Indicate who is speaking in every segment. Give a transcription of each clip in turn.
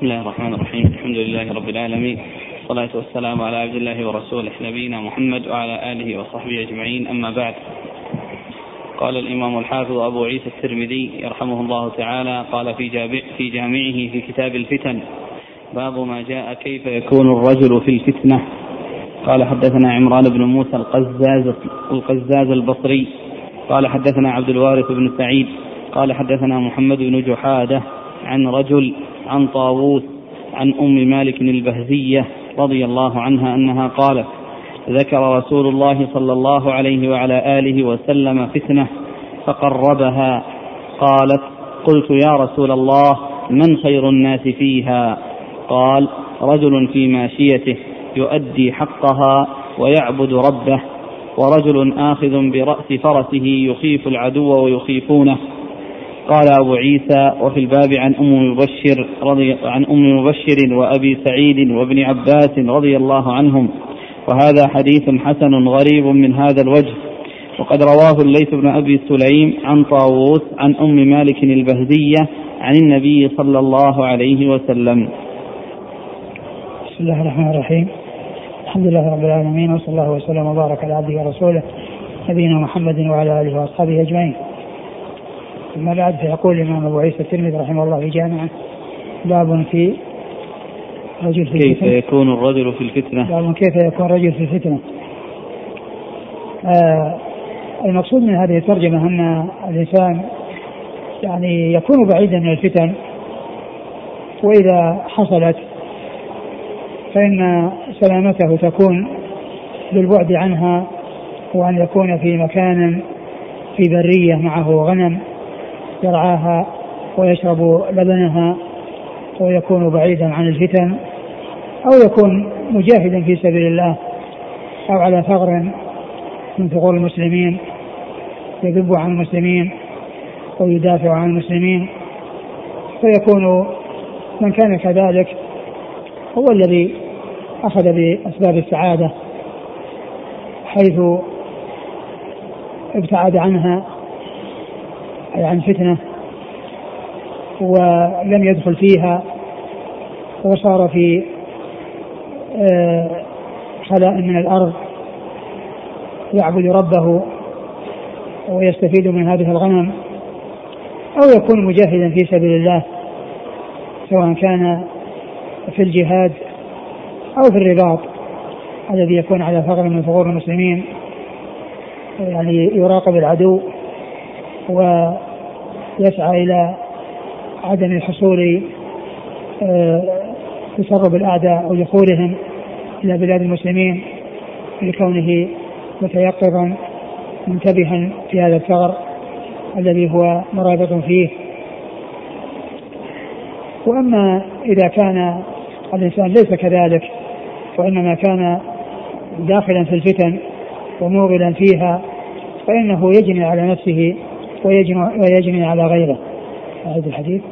Speaker 1: بسم الله الرحمن الرحيم. الحمد لله رب العالمين. والصلاة والسلام على عبد الله ورسوله نبينا محمد وعلى آله وصحبه أجمعين. أما بعد. قال الإمام الحافظ أبو عيسى الترمذي يرحمه الله تعالى قال في, في جامعه في كتاب الفتن باب ما جاء كيف يكون الرجل في الفتنة. قال حدثنا عمران بن موسى القزاز القزاز البصري. قال حدثنا عبد الوارث بن سعيد. قال حدثنا محمد بن جحادة عن رجل عن طاووس عن أم مالك البهزية رضي الله عنها أنها قالت ذكر رسول الله صلى الله عليه وعلى آله وسلم فتنة فقربها قالت قلت يا رسول الله من خير الناس فيها؟ قال رجل في ماشيته يؤدي حقها ويعبد ربه ورجل آخذ برأس فرسه يخيف العدو ويخيفونه. قال أبو عيسى وفي الباب عن أم مبشر رضي عن أم مبشر وأبي سعيد وابن عباس رضي الله عنهم. وهذا حديث حسن غريب من هذا الوجه. وقد رواه الليث بن أبي سليم عن طاووس عن أم مالك البهزية عن النبي صلى الله عليه وسلم.
Speaker 2: بسم الله الرحمن الرحيم. الحمد لله رب العالمين وصلى الله وسلم وبارك على عبده ورسوله نبينا محمد وعلى آله وأصحابه أجمعين. أما بعد فيقول الإمام أبو عيسى الترمذي رحمه الله في جامعة باب في
Speaker 1: رجل في كيف الفتنة. يكون الرجل في الفتنة؟
Speaker 2: باب كيف يكون الرجل في الفتنة. آه المقصود من هذه الترجمة أن الإنسان يعني يكون بعيدا من الفتن وإذا حصلت فإن سلامته تكون بالبعد عنها وأن يكون في مكان في برية معه غنم يرعاها ويشرب لبنها ويكون بعيدا عن الفتن أو يكون مجاهدا في سبيل الله أو على ثغر من ثغور المسلمين يذب عن المسلمين ويدافع عن المسلمين. فيكون من كان كذلك هو الذي أخذ بأسباب السعادة حيث ابتعد عنها عن فتنة ولم يدخل فيها وصار في آه، خلاء من الأرض يعبد ربه ويستفيد من هذه الغنم أو يكون مجاهدا في سبيل الله سواء كان في الجهاد أو في الرباط الذي يكون على ثغر من ثغور المسلمين يعني يراقب العدو ويسعى إلى عدم الحصول آه، تسرب الأعداء أو دخولهم إلى بلاد المسلمين لكونه متيقظا منتبها في هذا الثغر الذي هو مرابط فيه. وأما إذا كان الإنسان ليس كذلك وإنما كان داخلا في الفتن وموغلا فيها فإنه يجني على نفسه ويجني, ويجني على غيره. أعيد الحديث.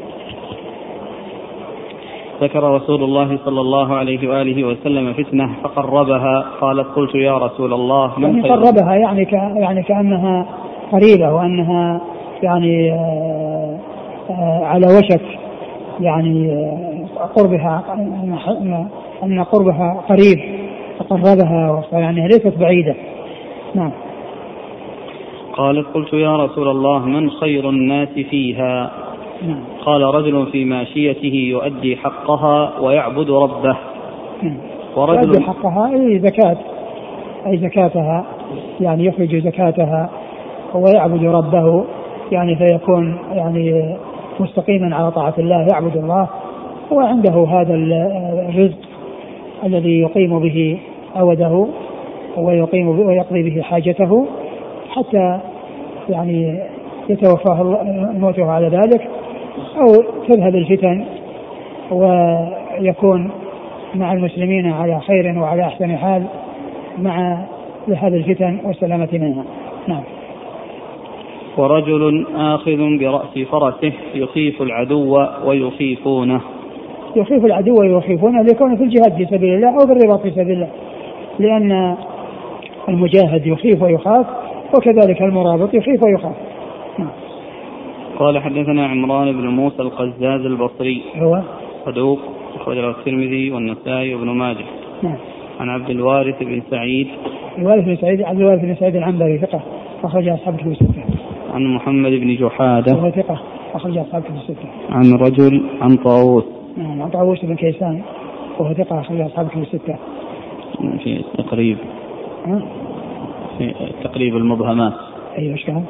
Speaker 1: ذكر رسول الله صلى الله عليه وآله وسلم فتنة فقربها. قالت قلت يا رسول الله
Speaker 2: من يعني قربها يعني ك يعني كأنها قريبة وأنها يعني آه، على وشك. يعني آه، قربها أن قربها قريب فقربها يعني ليست بعيدة. نعم.
Speaker 1: قالت قلت يا رسول الله من خير الناس فيها نعم. قال رجل في ماشيته يؤدي حقها ويعبد ربه
Speaker 2: نعم. ورجل يؤدي حقها أي زكاة أي زكاتها يعني يخرج زكاتها ويعبد ربه يعني فيكون يعني مستقيما على طاعة الله يعبد الله وعنده هذا الرزق الذي يقيم به عوده ويقيم ويقضي به حاجته حتى يعني يتوفاه موته على ذلك أو تذهب الفتن ويكون مع المسلمين على خير وعلى أحسن حال مع ذهاب الفتن والسلامة منها. نعم.
Speaker 1: ورجل آخذ برأس فرسه يخيف العدو ويخيفونه.
Speaker 2: يخيف العدو ويخيفونه ليكون في الجهاد في سبيل الله أو بالرباط في سبيل الله لأن المجاهد يخيف ويخاف وكذلك المرابط يخيف ويخاف نعم.
Speaker 1: قال حدثنا عمران بن موسى القزاز البصري.
Speaker 2: هو؟
Speaker 1: صدوق أخرجه الترمذي والنسائي وابن ماجه.
Speaker 2: نعم.
Speaker 1: عن عبد الوارث بن سعيد.
Speaker 2: الوارث بن سعيد عبد الوارث بن سعيد العنبري ثقة أخرج أصحاب كتب الستة.
Speaker 1: عن محمد بن جحادة.
Speaker 2: وهو ثقة أخرج أصحاب كتب الستة.
Speaker 1: عن رجل عن طاووس.
Speaker 2: نعم عن طاووس بن كيسان وهو ثقة أخرج أصحاب كتب الستة.
Speaker 1: في تقريب؟ في تقريب المبهمات.
Speaker 2: أيوه إيش كان؟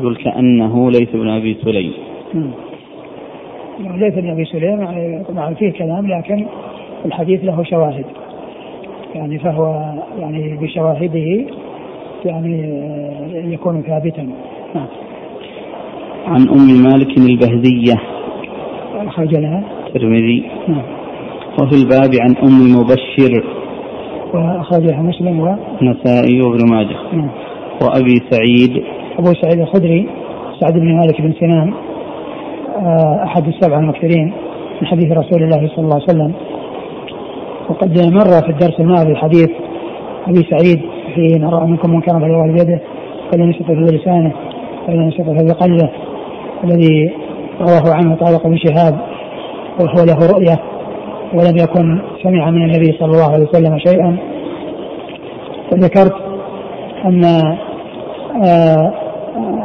Speaker 1: يقول كأنه ليس بن أبي سليم.
Speaker 2: نعم. ليس بن أبي سليم يعني طبعا فيه كلام لكن الحديث له شواهد. يعني فهو يعني بشواهده يعني آه، يكون ثابتا. نعم.
Speaker 1: عن أم مالك البهزية
Speaker 2: أخرج لها.
Speaker 1: الترمذي
Speaker 2: نعم.
Speaker 1: وفي الباب عن أم مبشر.
Speaker 2: وأخرج لها مسلم و
Speaker 1: نسائي وابن ماجه.
Speaker 2: نعم.
Speaker 1: وأبي سعيد.
Speaker 2: أبو سعيد الخدري سعد بن مالك بن سنان آه، أحد السبعة المكثرين من حديث رسول الله صلى الله عليه وسلم. وقد مر في الدرس الماضي حديث أبي سعيد في من رأى منكم منكرا فليغير بيده فلن يستطع بلسانه فلن يستطع بقلبه الذي رواه عنه طارق بن شهاب وهو له رؤية. ولم يكن سمع من النبي صلى الله عليه وسلم شيئا وذكرت أن آه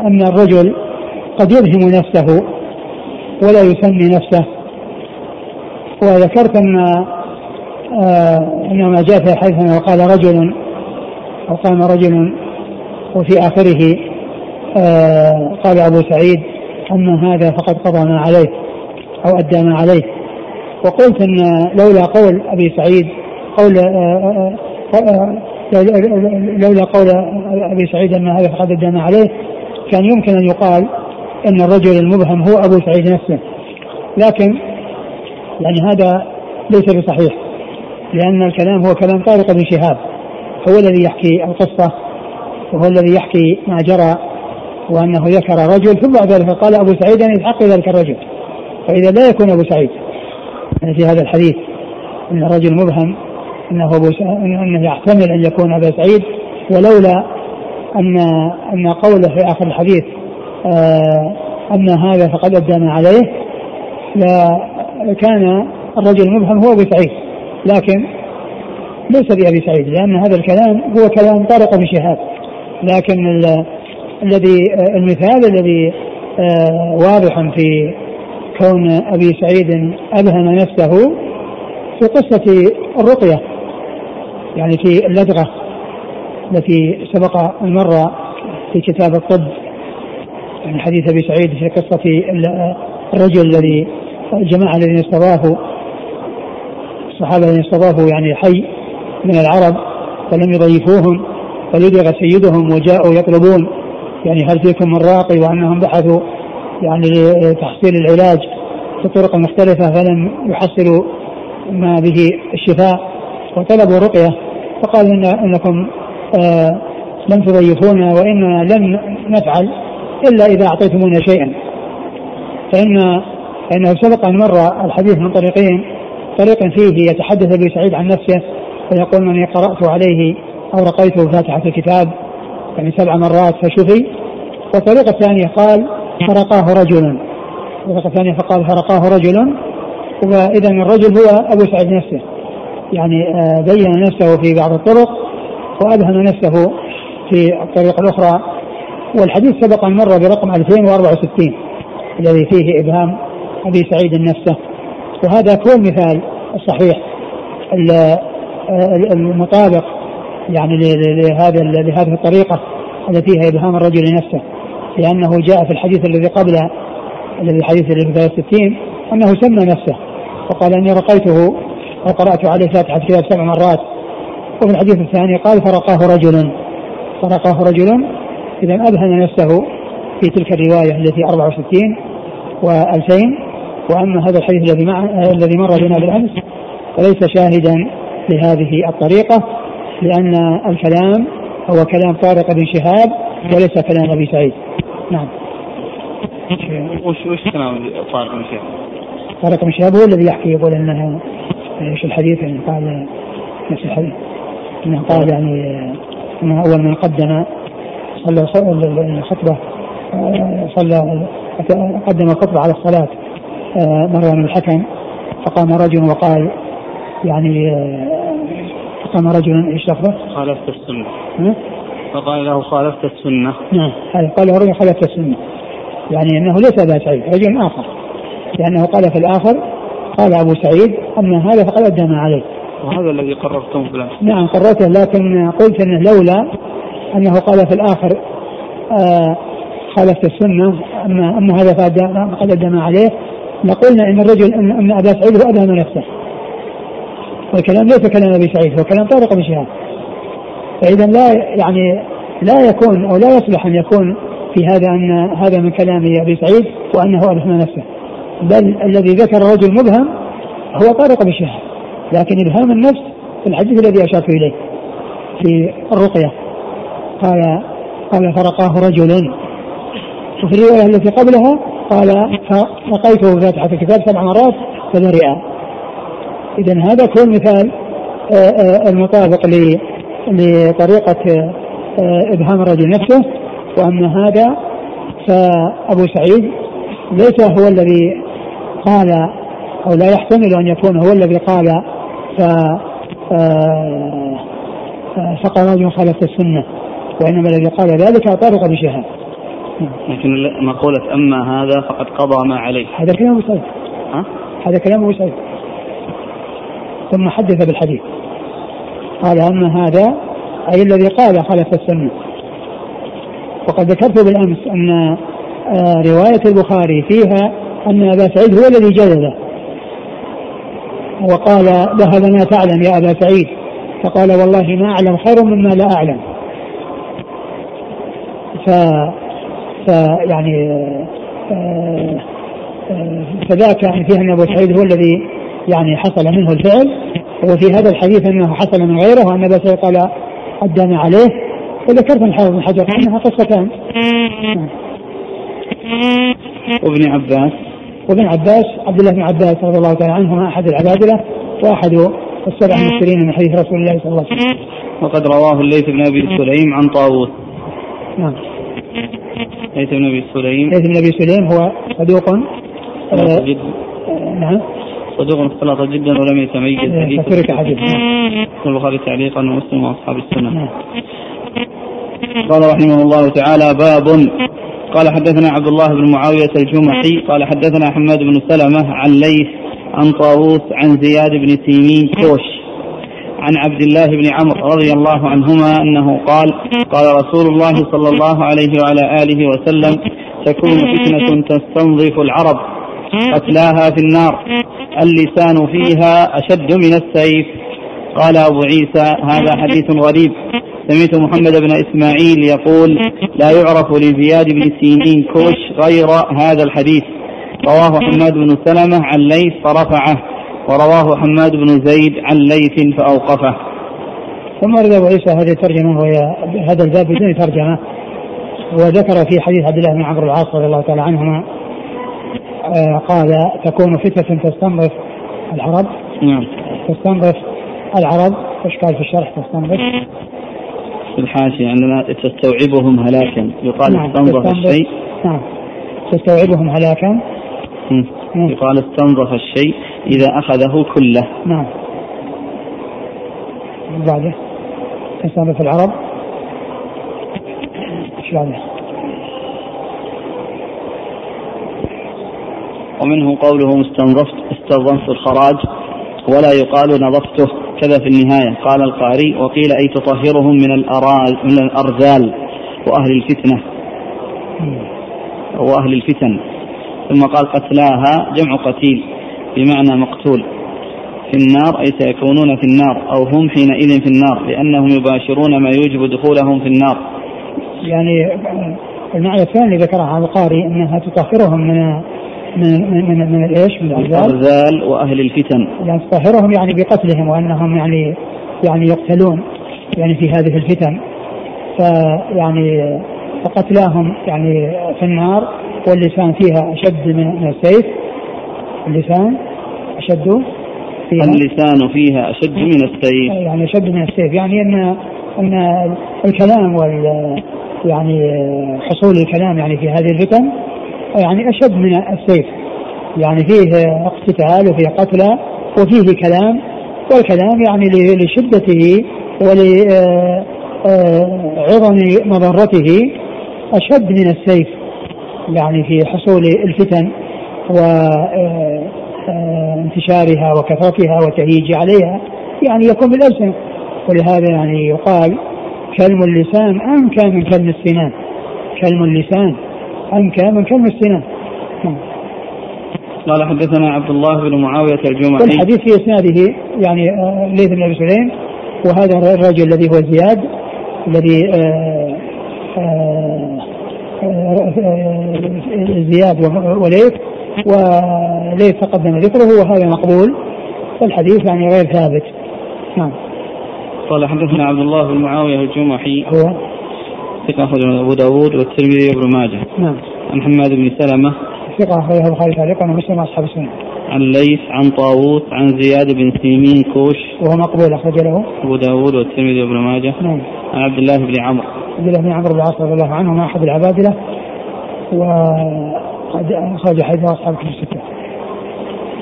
Speaker 2: أن الرجل قد يبهم نفسه ولا يسمي نفسه. وذكرت أن آه أنه ما جاء في حديث أنه قال رجل أو قام رجل وفي آخره آه قال أبو سعيد أما هذا فقد قضى ما عليه أو أدى ما عليه. وقلت أن لولا قول أبي سعيد قول آه آه لولا قول أبي سعيد أن هذا فقد ادى ما عليه كان يمكن أن يقال إن الرجل المبهم هو أبو سعيد نفسه. لكن يعني هذا ليس بصحيح لأن الكلام هو كلام طارق بن شهاب هو الذي يحكي القصة وهو الذي يحكي ما جرى وأنه ذكر رجل ثم بعد ذلك قال أبو سعيد أن يتحقق ذلك الرجل فإذا لا يكون أبو سعيد. في هذا الحديث ان الرجل مبهم إنه أبو إنه يحتمل أن يكون أبا سعيد ولولا ان أن قوله في آخر الحديث آه أن هذا فقد ادى ما عليه لكان الرجل المبهم هو أبو سعيد لكن ليس بأبي سعيد لأن هذا الكلام هو كلام طارق بن شهاب لكن الذي المثال الذي آه واضح في كون أبي سعيد أبهم نفسه في قصة الرقية يعني في اللدغة التي سبق مر في كتاب الطب يعني حديث أبي سعيد في قصة الرجل الذي الجماعة الذين استضافوا الصحابة الذين استضافوا يعني حي من العرب فلم يضيفوهم فلدغ سيدهم وجاءوا يطلبون يعني هل فيكم من راقي وأنهم بحثوا يعني لتحصيل العلاج بطرق مختلفة فلم يحصلوا ما به الشفاء وطلبوا رقية فقال إن إنكم آه لم تضيفونا وإننا لن نفعل إلا إذا أعطيتمونا شيئا. فان فإنه سبق أن مر الحديث من طريقين طريق فيه يتحدث أبي سعيد عن نفسه ويقول إني قرأت عليه أو رقيته فاتحة الكتاب يعني سبع مرات فشفي. والطريقة الثانية قال فرقاه رجل. الطريقة الثانية فقال فرقاه رجل. واذا الرجل هو أبو سعيد نفسه. يعني آه، بين نفسه في بعض الطرق وأبهم نفسه في الطريقة الأخرى. والحديث سبق أن مر برقم 2064 الذي فيه إبهام أبي سعيد نفسه. وهذا هو المثال الصحيح آه، المطابق يعني لهذا لهذه الطريقة التي فيها إبهام الرجل نفسه. لأنه جاء في الحديث الذي قبل الذي الحديث الذي في 63 أنه سمى نفسه وقال إني رقيته وقرأت عليه فاتحة الكتاب سبع مرات. وفي الحديث الثاني قال فرقاه رجل. فرقاه رجل. إذا أبهم نفسه في تلك الرواية التي 64 و2000 وأما هذا الحديث الذي الذي مر بنا بالأمس فليس شاهدا لهذه الطريقة لأن الكلام هو كلام طارق بن شهاب وليس كلام أبي سعيد. نعم.
Speaker 1: وش وش كلام طارق بن شهاب؟
Speaker 2: طارق بن شهاب هو الذي يحكي يقول إنه إيش الحديث؟ يعني قال نفس الحديث. إنه قال يعني إنه أول من قدم صلى الخطبه صلى قدم الخطبه على الصلاة مروان الحكم فقام رجل وقال يعني فقام رجل إيش لفظه؟
Speaker 1: خالفت السنة. فقال له خالفت السنة.
Speaker 2: نعم قال له رجل خالفت السنة. يعني إنه ليس ابا سعيد رجل آخر. لأنه قال في الآخر قال أبو سعيد أن هذا فقد ما عليه.
Speaker 1: وهذا الذي قررتم في
Speaker 2: نعم قررته لكن قلت إنه لولا أنه قال في الآخر آه خالفت السنة اما أما هذا فقد ما عليه لقلنا إن الرجل إن أبا سعيد هو ادهم نفسه. والكلام ليس كلام أبي سعيد هو كلام طارق بن شهاب. فإذا لا يعني لا يكون أو لا يصلح أن يكون في هذا أن هذا من كلام أبي سعيد وأنه ابهم نفسه. بل الذي ذكر الرجل مبهم هو طارق بن شهاب. لكن إبهام النفس في الحديث الذي أشرت إليه في الرقية. قال قال فرقاه رجل. وفي الرواية التي قبلها قال فلقيته فاتحة الكتاب سبع مرات فبرئ اذا هذا كل مثال آه، آه، المطابق لطريقة آه، إبهام الرجل نفسه وأن هذا فأبو سعيد ليس هو الذي قال أو لا يحتمل أن يكون هو الذي قال ف فقال رجل خالف السنة وإنما الذي قال ذلك طارق بشهادة.
Speaker 1: لكن مقولة أما هذا فقد قضى ما عليه.
Speaker 2: هذا كلام أبو سعيد. ها؟ هذا كلام أبو سعيد. ثم حدث بالحديث. قال أما هذا أي الذي قال خلف السنة وقد ذكرت بالأمس أن آه، رواية البخاري فيها أن أبا سعيد هو الذي جلده وقال ذهب ما تعلم يا أبا سعيد. فقال والله ما أعلم خير مما لا أعلم. ف فيعني آه، آه، فذاك يعني فيه أن أبو سعيد هو الذي يعني حصل منه الفعل. وفي هذا الحديث أنه حصل من غيره وأن ابا سعيد قال قدم عليه. وذكرت الحافظ بن حجر أنها قصتان.
Speaker 1: وابن عباس.
Speaker 2: وابن عباس عبد الله بن عباس رضي الله تعالى عنهما أحد العبادلة وأحد السبع المكثرين من حديث رسول الله صلى الله عليه وسلم.
Speaker 1: وقد رواه الليث بن أبي سليم عن طاووس.
Speaker 2: نعم.
Speaker 1: ليث بن أبي سليم.
Speaker 2: ليث بن أبي سليم هو صدوق آه نعم.
Speaker 1: صدوق اختلط جدا ولم يتميز
Speaker 2: حديثه
Speaker 1: البخاري تعليقا ومسلم وأصحاب السنة. نعم. قال رحمه الله تعالى باب. قال حدثنا عبد الله بن معاوية الجمحي. قال حدثنا حماد بن سلمة عن ليث عن طاووس عن زياد بن سيمين كوش عن عبد الله بن عمرو رضي الله عنهما أنه قال قال رسول الله صلى الله عليه وعلى آله وسلم تكون فتنة تستنظف العرب قتلاها في النار. اللسان فيها أشد من السيف. قال أبو عيسى هذا حديث غريب. سمعت محمد بن إسماعيل يقول لا يعرف لزياد بن سينين كوش غير هذا الحديث. رواه حماد بن سلمة عن ليث فرفعه ورواه حماد بن زيد عن ليث فأوقفه.
Speaker 2: ثم ورد أبو عيسى هذه الترجمة وهي هذا الباب بدون ترجمة. وذكر في حديث عبد الله بن عمرو العاص رضي الله تعالى عنهما قال تكون فتنة تستنظف العرب.
Speaker 1: نعم.
Speaker 2: تستنظف العرب. إيش قال في الشرح؟ تستنظف؟
Speaker 1: في الحاشية عندنا تستوعبهم هلاكا. يقال نعم استنظف الشيء.
Speaker 2: نعم. تستوعبهم هلاكا.
Speaker 1: يقال استنظف الشيء إذا أخذه كله.
Speaker 2: نعم. بعده. استنظف العرب. إيش بعده؟
Speaker 1: ومنه قوله مستنظفت استنظفت الخراج ولا يقال نظفته كذا في النهاية. قال القاري وقيل أي تطهرهم من الأراز من الأرذال وأهل الفتنة وأهل الفتن. ثم قال قتلاها جمع قتيل بمعنى مقتول. في النار أي سيكونون في النار أو هم حينئذ في النار لأنهم يباشرون ما يوجب دخولهم في النار.
Speaker 2: يعني المعنى الثاني ذكرها القاري أنها تطهرهم من من من من, من الإيش؟ من
Speaker 1: الأرذال. وأهل الفتن.
Speaker 2: يعني تطهرهم يعني بقتلهم وأنهم يعني يعني يقتلون يعني في هذه الفتن. فيعني فقتلاهم يعني في النار واللسان فيها أشد من السيف. اللسان أشد
Speaker 1: فيها. اللسان فيها أشد من السيف.
Speaker 2: يعني أشد من السيف. يعني أن أن الكلام وال يعني حصول الكلام يعني في هذه الفتن يعني أشد من السيف. يعني فيه اقتتال وفيه قتلى وفيه كلام والكلام يعني لشدته ولعظم مضرته أشد من السيف. يعني في حصول الفتن وانتشارها وكثرتها والتهيج عليها يعني يكون بالألسنة ولهذا يعني يقال كلم اللسان أنكى من كلم السنان. كلم اللسان. أنكى من كلم السنان نعم.
Speaker 1: قال حدثنا عبد الله بن معاوية الجمعي.
Speaker 2: والحديث في إسناده يعني آه، ليث بن أبي سليم وهذا الرجل الذي هو زياد الذي آه، آه، زياد وليث وليث تقدم ذكره وهذا مقبول والحديث يعني غير ثابت. نعم.
Speaker 1: قال حدثنا عبد الله بن معاوية الجمحي
Speaker 2: هو
Speaker 1: ثقة أخرجه أبو داود والترمذي وابن ماجه.
Speaker 2: نعم.
Speaker 1: عن حماد بن سلمة.
Speaker 2: ثقة أخرجه البخاري تعليقا ومسلم أصحاب السنة.
Speaker 1: عن ليث عن طاووس عن زياد بن سيمين كوش.
Speaker 2: وهو مقبول أخرج له.
Speaker 1: أبو داود والترمذي وابن ماجه.
Speaker 2: نعم.
Speaker 1: عن عبد الله بن عمرو.
Speaker 2: عبد الله بن عمرو بن العاص رضي الله عنهما أحد العبادلة وقد أخرج حديث أصحاب كتب الستة.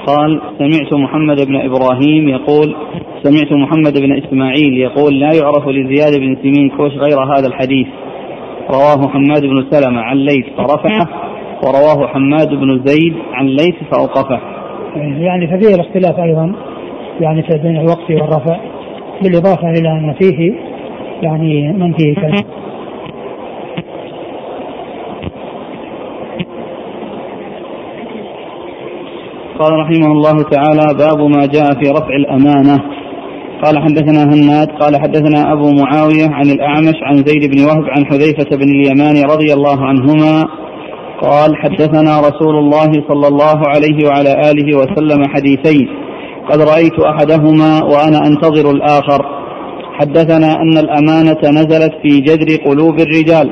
Speaker 1: قال سمعت محمد بن إبراهيم يقول سمعت محمد بن إسماعيل يقول لا يعرف لزياد بن سمين كوش غير هذا الحديث. رواه حماد بن سلمة عن ليث فرفعه ورواه حماد بن زيد عن ليث فأوقفه.
Speaker 2: يعني ففيه الاختلاف أيضا يعني في بين الوقف والرفع بالإضافة إلى أن فيه يعني من فيه كلام
Speaker 1: قال رحمه الله تعالى باب ما جاء في رفع الأمانة. قال حدثنا هناد قال حدثنا أبو معاوية عن الأعمش عن زيد بن وهب عن حذيفة بن اليمان رضي الله عنهما قال حدثنا رسول الله صلى الله عليه وعلى آله وسلم حديثين قد رأيت أحدهما وأنا أنتظر الآخر. حدثنا أن الأمانة نزلت في جذر قلوب الرجال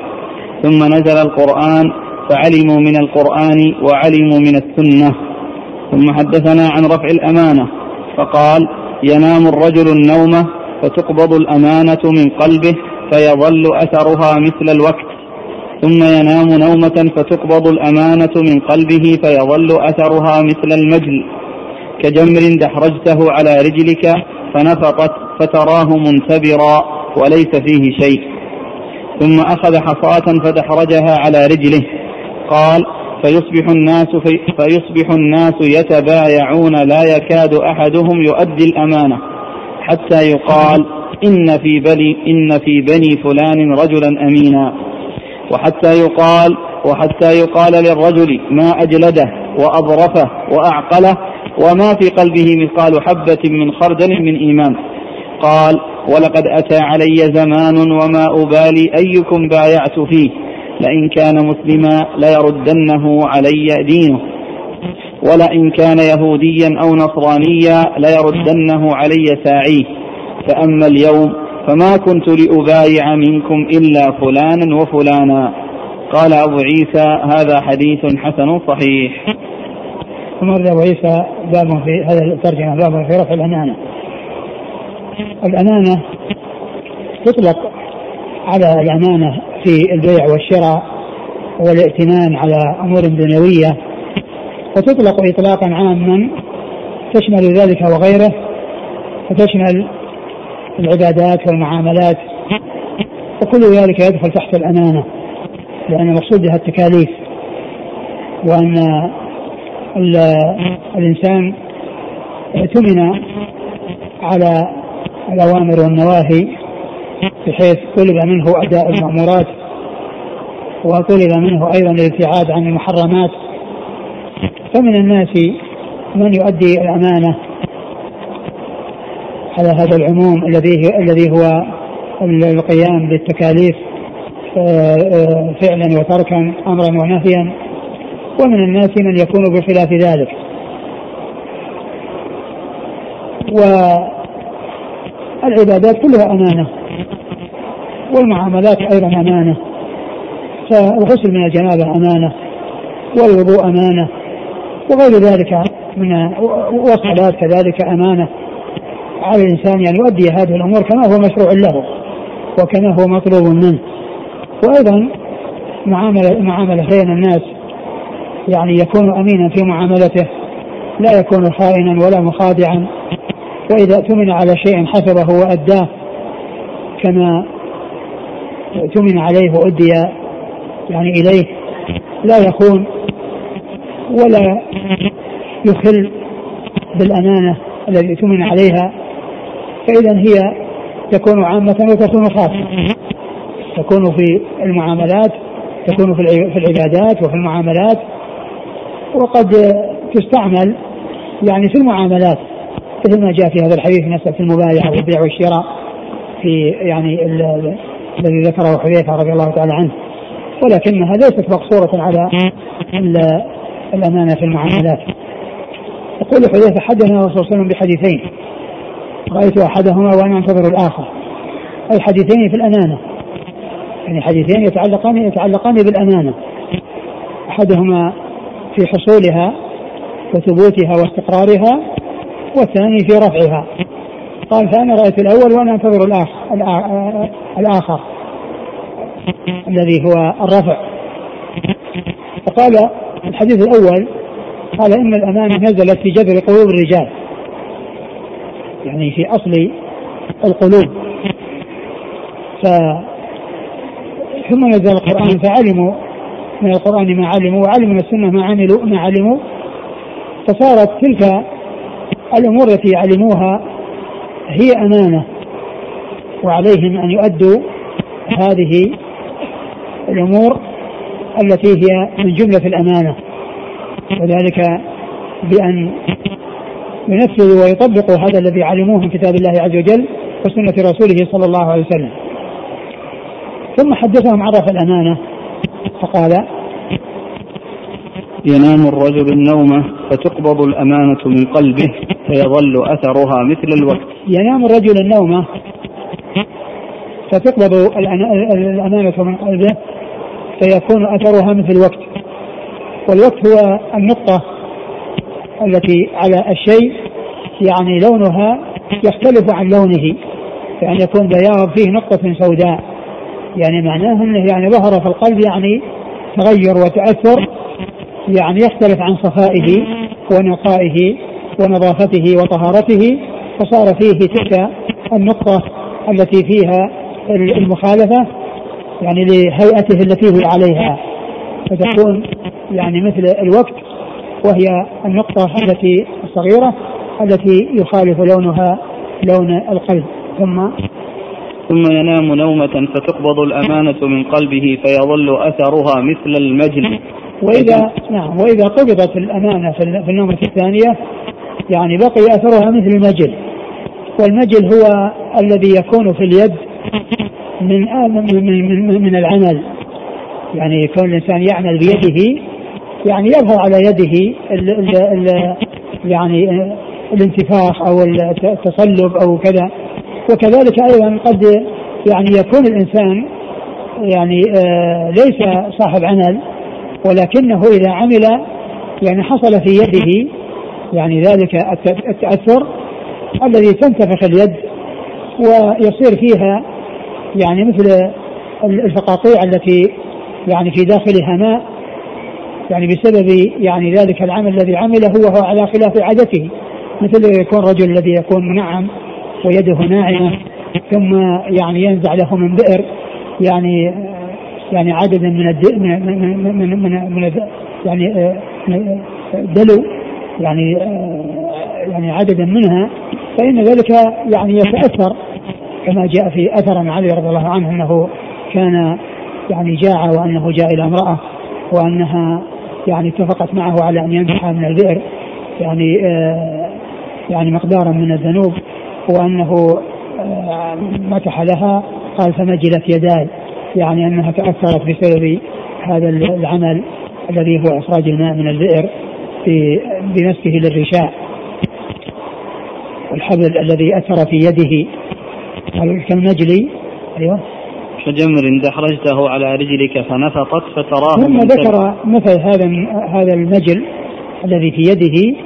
Speaker 1: ثم نزل القرآن فعلموا من القرآن وعلموا من السنة. ثم حدثنا عن رفع الأمانة فقال ينام الرجل النوم فتقبض الأمانة من قلبه فيظل أثرها مثل الوقت. ثم ينام نومة فتقبض الأمانة من قلبه فيظل أثرها مثل المجل. كجمر دحرجته على رجلك فنفقت فتراه منتبرا وليس فيه شيء. ثم أخذ حصاة فدحرجها على رجله. قال فيصبح الناس في فيصبح الناس يتبايعون لا يكاد أحدهم يؤدي الأمانة حتى يقال إن في بني إن في بني فلان رجلا أمينا. وحتى يقال وحتى يقال للرجل ما أجلده وأظرفه وأعقله وما في قلبه مثقال حبة من خردل من إيمان. قال ولقد أتى علي زمان وما أبالي أيكم بايعت فيه لئن كان مسلما ليردنه علي دينه. ولئن كان يهوديا أو نصرانيا ليردنه علي ساعيه. فأما اليوم فما كنت لأبايع منكم إلا فلانا وفلانا. قال أبو عيسى هذا حديث حسن صحيح.
Speaker 2: ثم أبو عيسى باب في هذا الترجمة باب في رفع الأمانة الأمانة تطلق على الأمانة في البيع والشراء والائتمان على أمور دنيوية وتطلق إطلاقا عاما تشمل ذلك وغيره وتشمل العبادات والمعاملات وكل ذلك يدخل تحت الأمانة لأن المقصود بها التكاليف وأن الإنسان اؤتمن على الأوامر والنواهي بحيث طلب منه أداء المأمورات وطلب منه أيضا الابتعاد عن المحرمات. فمن الناس من يؤدي الأمانة على هذا العموم الذي الذي هو القيام بالتكاليف آه، آه، فعلا وتركا امرا ونهيا. ومن الناس من يكون بخلاف ذلك. والعبادات كلها أمانة. والمعاملات أيضا أمانة. فالغسل من الجنابة أمانة والوضوء أمانة وغير ذلك من والصلاة كذلك أمانة. على الإنسان أن يؤدي هذه الأمور كما هو مشروع له وكما هو مطلوب منه. وأيضا معامله معاملة بين الناس. يعني يكون أمينا في معاملته لا يكون خائنا ولا مخادعا. وإذا اؤتمن على شيء حسبه وأداه كما اؤتمن عليه وأدي يعني إليه لا يخون ولا يخل بالأمانة الذي اؤتمن عليها فإذا هي تكون عامة وتكون خاصة. تكون في المعاملات تكون في العبادات وفي المعاملات. وقد تستعمل يعني في المعاملات مثل ما جاء في هذا الحديث مسألة المبايعة والبيع والشراء في يعني الذي ذكره حذيفة رضي الله تعالى عنه. ولكنها ليست مقصورة على الأمانة في المعاملات. يقول حذيفة حدثنا الرسول صلى الله عليه وسلم بحديثين. رأيت أحدهما وأنا أنتظر الآخر. أي حديثين في الأمانة. يعني حديثين يتعلقان يتعلقان بالأمانة. أحدهما في حصولها وثبوتها واستقرارها والثاني في رفعها. قال فأنا رأيت الأول وأنا أنتظر الآخر الآخر الذي هو الرفع. فقال الحديث الأول قال إن الأمانة نزلت في جذر قلوب الرجال. يعني في أصل القلوب. ف ثم نزل القرآن فعلموا من القرآن ما علموا وعلموا من السنة ما عملوا ما علموا. فصارت تلك الأمور التي علموها هي أمانة وعليهم أن يؤدوا هذه الأمور التي هي من جملة الأمانة. وذلك بأن ينفذوا ويطبقوا هذا الذي علموه من كتاب الله عز وجل وسنة رسوله صلى الله عليه وسلم. ثم حدثهم عن رفع الأمانة فقال
Speaker 1: ينام الرجل النوم فتقبض الأمانة من قلبه فيظل أثرها مثل الوقت.
Speaker 2: ينام الرجل النوم. فتقبض الأمانة من قلبه فيكون أثرها مثل الوقت. والوقت هو النقطة التي على الشيء يعني لونها يختلف عن لونه. كأن يكون بياض فيه نقطة سوداء. يعني معناه إنه يعني ظهر في القلب يعني تغير وتأثر يعني يختلف عن صفائه ونقائه ونظافته وطهارته. فصار فيه تلك النقطة التي فيها المخالفة يعني لهيئته التي هو عليها. فتكون يعني مثل الوقت وهي النقطة التي الصغيرة التي يخالف لونها لون القلب. ثم
Speaker 1: ثم ينام نومة فتقبض الأمانة من قلبه فيظل أثرها مثل المجل
Speaker 2: وإذا نعم وإذا قبضت الأمانة في النومة الثانية يعني بقي أثرها مثل المجل والمجل هو الذي يكون في اليد من من من, من العمل. يعني كون الإنسان يعمل بيده يعني يظهر على يده ال ال ال يعني الانتفاخ أو التصلب أو كذا. وكذلك أيضا قد يعني يكون الإنسان يعني آه ليس صاحب عمل ولكنه إذا عمل يعني حصل في يده يعني ذلك التأثر. الذي تنتفخ اليد ويصير فيها يعني مثل الفقاقيع التي يعني في داخلها ماء يعني بسبب يعني ذلك العمل الذي عمله وهو على خلاف عادته. مثل يكون رجل الذي يكون منعم ويده ناعمة ثم يعني ينزع له من بئر يعني يعني عددا من الد... من من من, من يعني دلو يعني يعني عددا منها فإن ذلك يعني يتأثر كما جاء في أثر عن علي رضي الله عنه أنه كان يعني جاع وأنه جاء إلى امرأة وأنها يعني اتفقت معه على أن ينزح من البئر يعني آه يعني مقدارا من الذنوب وأنه آه متح لها قال فمجلت يداي يعني أنها تأثرت بسبب هذا العمل الذي هو إخراج الماء من البئر بنفسه للرشاء. والحبل الذي أثر في يده. كالمجلي أيوه.
Speaker 1: كجمر دحرجته على رجلك فنفطت فتراه
Speaker 2: ثم ذكر مثل هذا هذا المجل الذي في يده.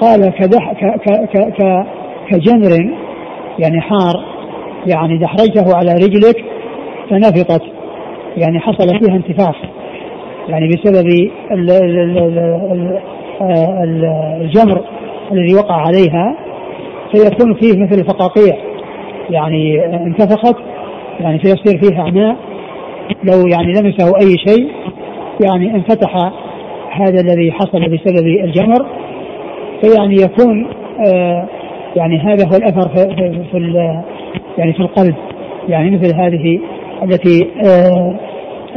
Speaker 2: قال كدح ك ك ك ك كجمر يعني حار يعني دحرجته على رجلك فنفطت يعني حصل فيها انتفاخ. يعني بسبب الجمر الذي وقع عليها. فيكون فيه مثل الفقاقيع يعني انتفخت يعني فيصير فيها عماء لو يعني لمسه أي شيء يعني انفتح هذا الذي حصل بسبب الجمر فيعني يكون آه يعني هذا هو الأثر في, في, في يعني في القلب. يعني مثل هذه التي آه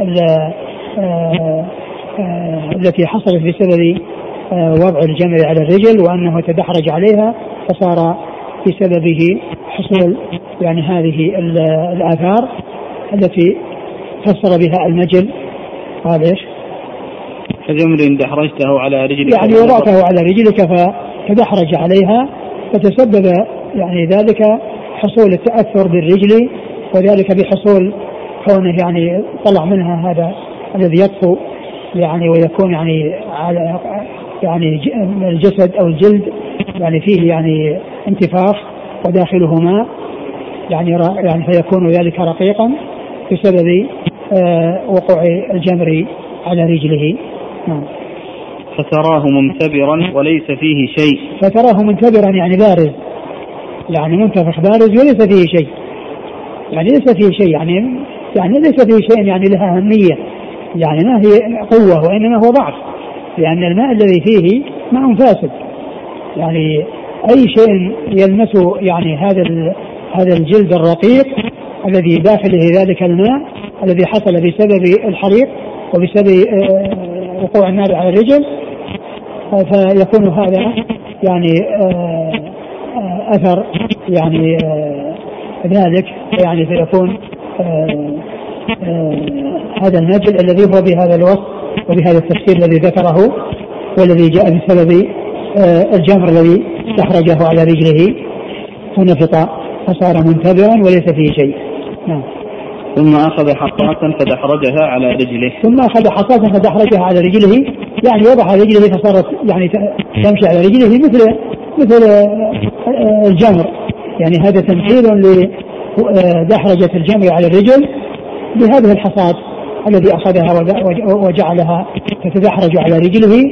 Speaker 2: آه آه التي حصلت بسبب آه، وضع الجمر على الرجل وأنه تدحرج عليها فصار بسببه حصول يعني هذه الآثار التي فسر بها المجل قال إيش؟
Speaker 1: كجمر دحرجته على رجلك
Speaker 2: يعني وضعته على رجلك فتدحرج عليها فتسبب يعني ذلك حصول التأثر بالرجل وذلك بحصول كونه يعني طلع منها هذا الذي يطفو يعني ويكون يعني على يعني الجسد أو الجلد يعني فيه يعني انتفاخ وداخله ماء يعني يعني فيكون ذلك رقيقا بسبب آه وقوع الجمر على رجله. نعم.
Speaker 1: فتراه منتبرا وليس فيه شيء.
Speaker 2: فتراه منتبرا يعني بارز. يعني منتفخ بارز وليس فيه شيء. يعني ليس فيه شيء يعني يعني ليس فيه شيء يعني لها أهمية. يعني ما هي قوة وإنما هو ضعف. لأن الماء الذي فيه ماء فاسد. يعني أي شيء يلمسه يعني هذا هذا الجلد الرقيق الذي داخله ذلك الماء الذي حصل بسبب الحريق وبسبب آه، وقوع النار على الرجل فيكون هذا يعني آه، آه، أثر يعني ذلك يعني فيكون هذا النجل الذي هو بهذا الوصف وبهذا التفسير الذي ذكره والذي جاء بسبب الجمر الذي استخرجه على رجله. فنفط فصار منتبرا وليس فيه شيء. نعم.
Speaker 1: ثم أخذ حصاة فدحرجها على رجله.
Speaker 2: ثم أخذ حصاة فدحرجها على رجله. يعني وضع رجله فصارت يعني تمشي على رجله مثل مثل الجمر. يعني هذا تمثيل لدحرجة الجمر على الرجل بهذه الحصاة الذي أخذها وجعلها تتدحرج على رجله.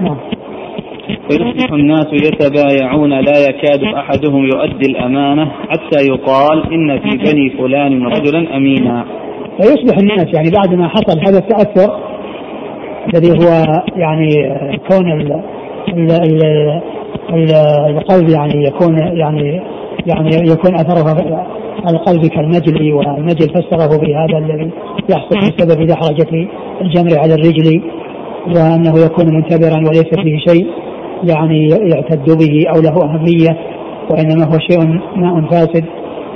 Speaker 2: نعم.
Speaker 1: فيصبح الناس يتبايعون لا يكاد أحدهم يؤدي الأمانة حتى يقال إن في بني فلان رجلا امينا.
Speaker 2: فيصبح الناس يعني بعد ما حصل هذا التأثر الذي هو يعني كون ال ال ال القلب يعني يكون يعني يعني يكون أثره القلب كالمجل والمجل فسره بهذا الذي يحصل بسبب دحرجه الجمر على الرجل وأنه يكون منتبرا وليس فيه شيء يعني يعتد به أو له أهمية وإنما هو شيء ماء فاسد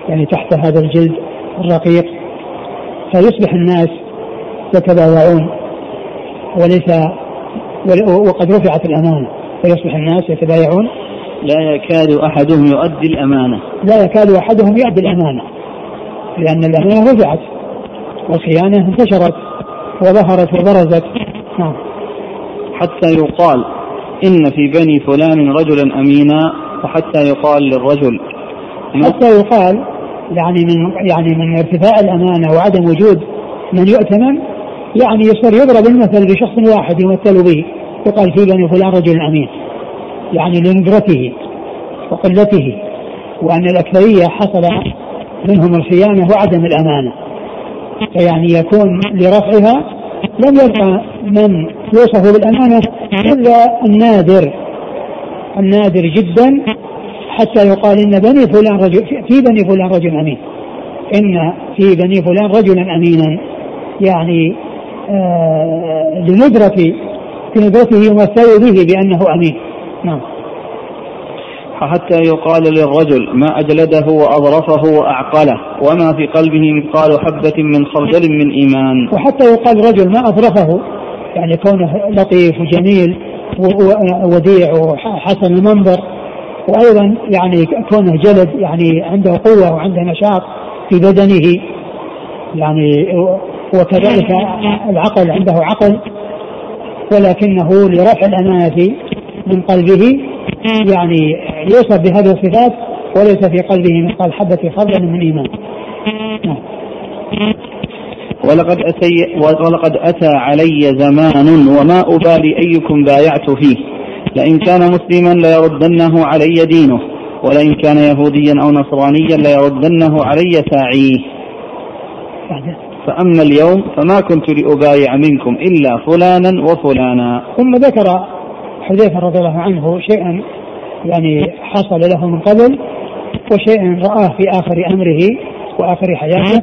Speaker 2: يعني تحت هذا الجلد الرقيق. فيصبح الناس يتبايعون وليس وقد رفعت الأمانة فيصبح الناس يتبايعون.
Speaker 1: لا يكاد أحدهم يؤدي الأمانة.
Speaker 2: لا يكاد أحدهم يؤدي الأمانة لأن الأمانة رفعت والخيانه انتشرت وظهرت وبرزت. نعم.
Speaker 1: حتى يقال إن في بني فلان رجلا أمينا وحتى يقال للرجل.
Speaker 2: حتى يقال يعني من يعني من ارتفاع الأمانة وعدم وجود من يؤتمن يعني يصير يضرب المثل بشخص واحد يمثل به يقال في بني فلان رجل أمين. يعني لندرته وقلته وأن الأكثرية حصل منهم الخيانة وعدم الأمانة. فيعني يكون لرفعها لم يبقى من يوصف بالأمانة إلا النادر النادر جدا حتى يقال إن بني فلان رجل في بني فلان رجل أمين. إن في بني فلان رجلا أمينا. يعني آه لندرة ندرته يمثل به بأنه أمين. نعم.
Speaker 1: حتى يقال للرجل ما أجلده وأظرفه وأعقله وما في قلبه مثقال حبة من خردل من إيمان.
Speaker 2: وحتى يقال الرجل ما أظرفه يعني كونه لطيف وجميل وديع وحسن المنظر. وأيضا يعني كونه جلد يعني عنده قوة وعنده نشاط في بدنه. يعني وكذلك العقل عنده عقل. ولكنه لرفع الأمانة من قلبه يعني يوصف بهذه الصفات وليس في قلبه مثقال حبة خردل من إيمان. نعم.
Speaker 1: ولقد أتي ولقد أتى علي زمان وما أبالي أيكم بايعت فيه. لئن كان مسلما ليردنه علي دينه ولئن كان يهوديا أو نصرانيا ليردنه علي ساعيه. فأما اليوم فما كنت لأبايع منكم إلا فلانا وفلانا.
Speaker 2: ثم ذكر حذيفة رضي الله عنه شيئا يعني حصل له من قبل وشيء رآه في آخر أمره وآخر حياته.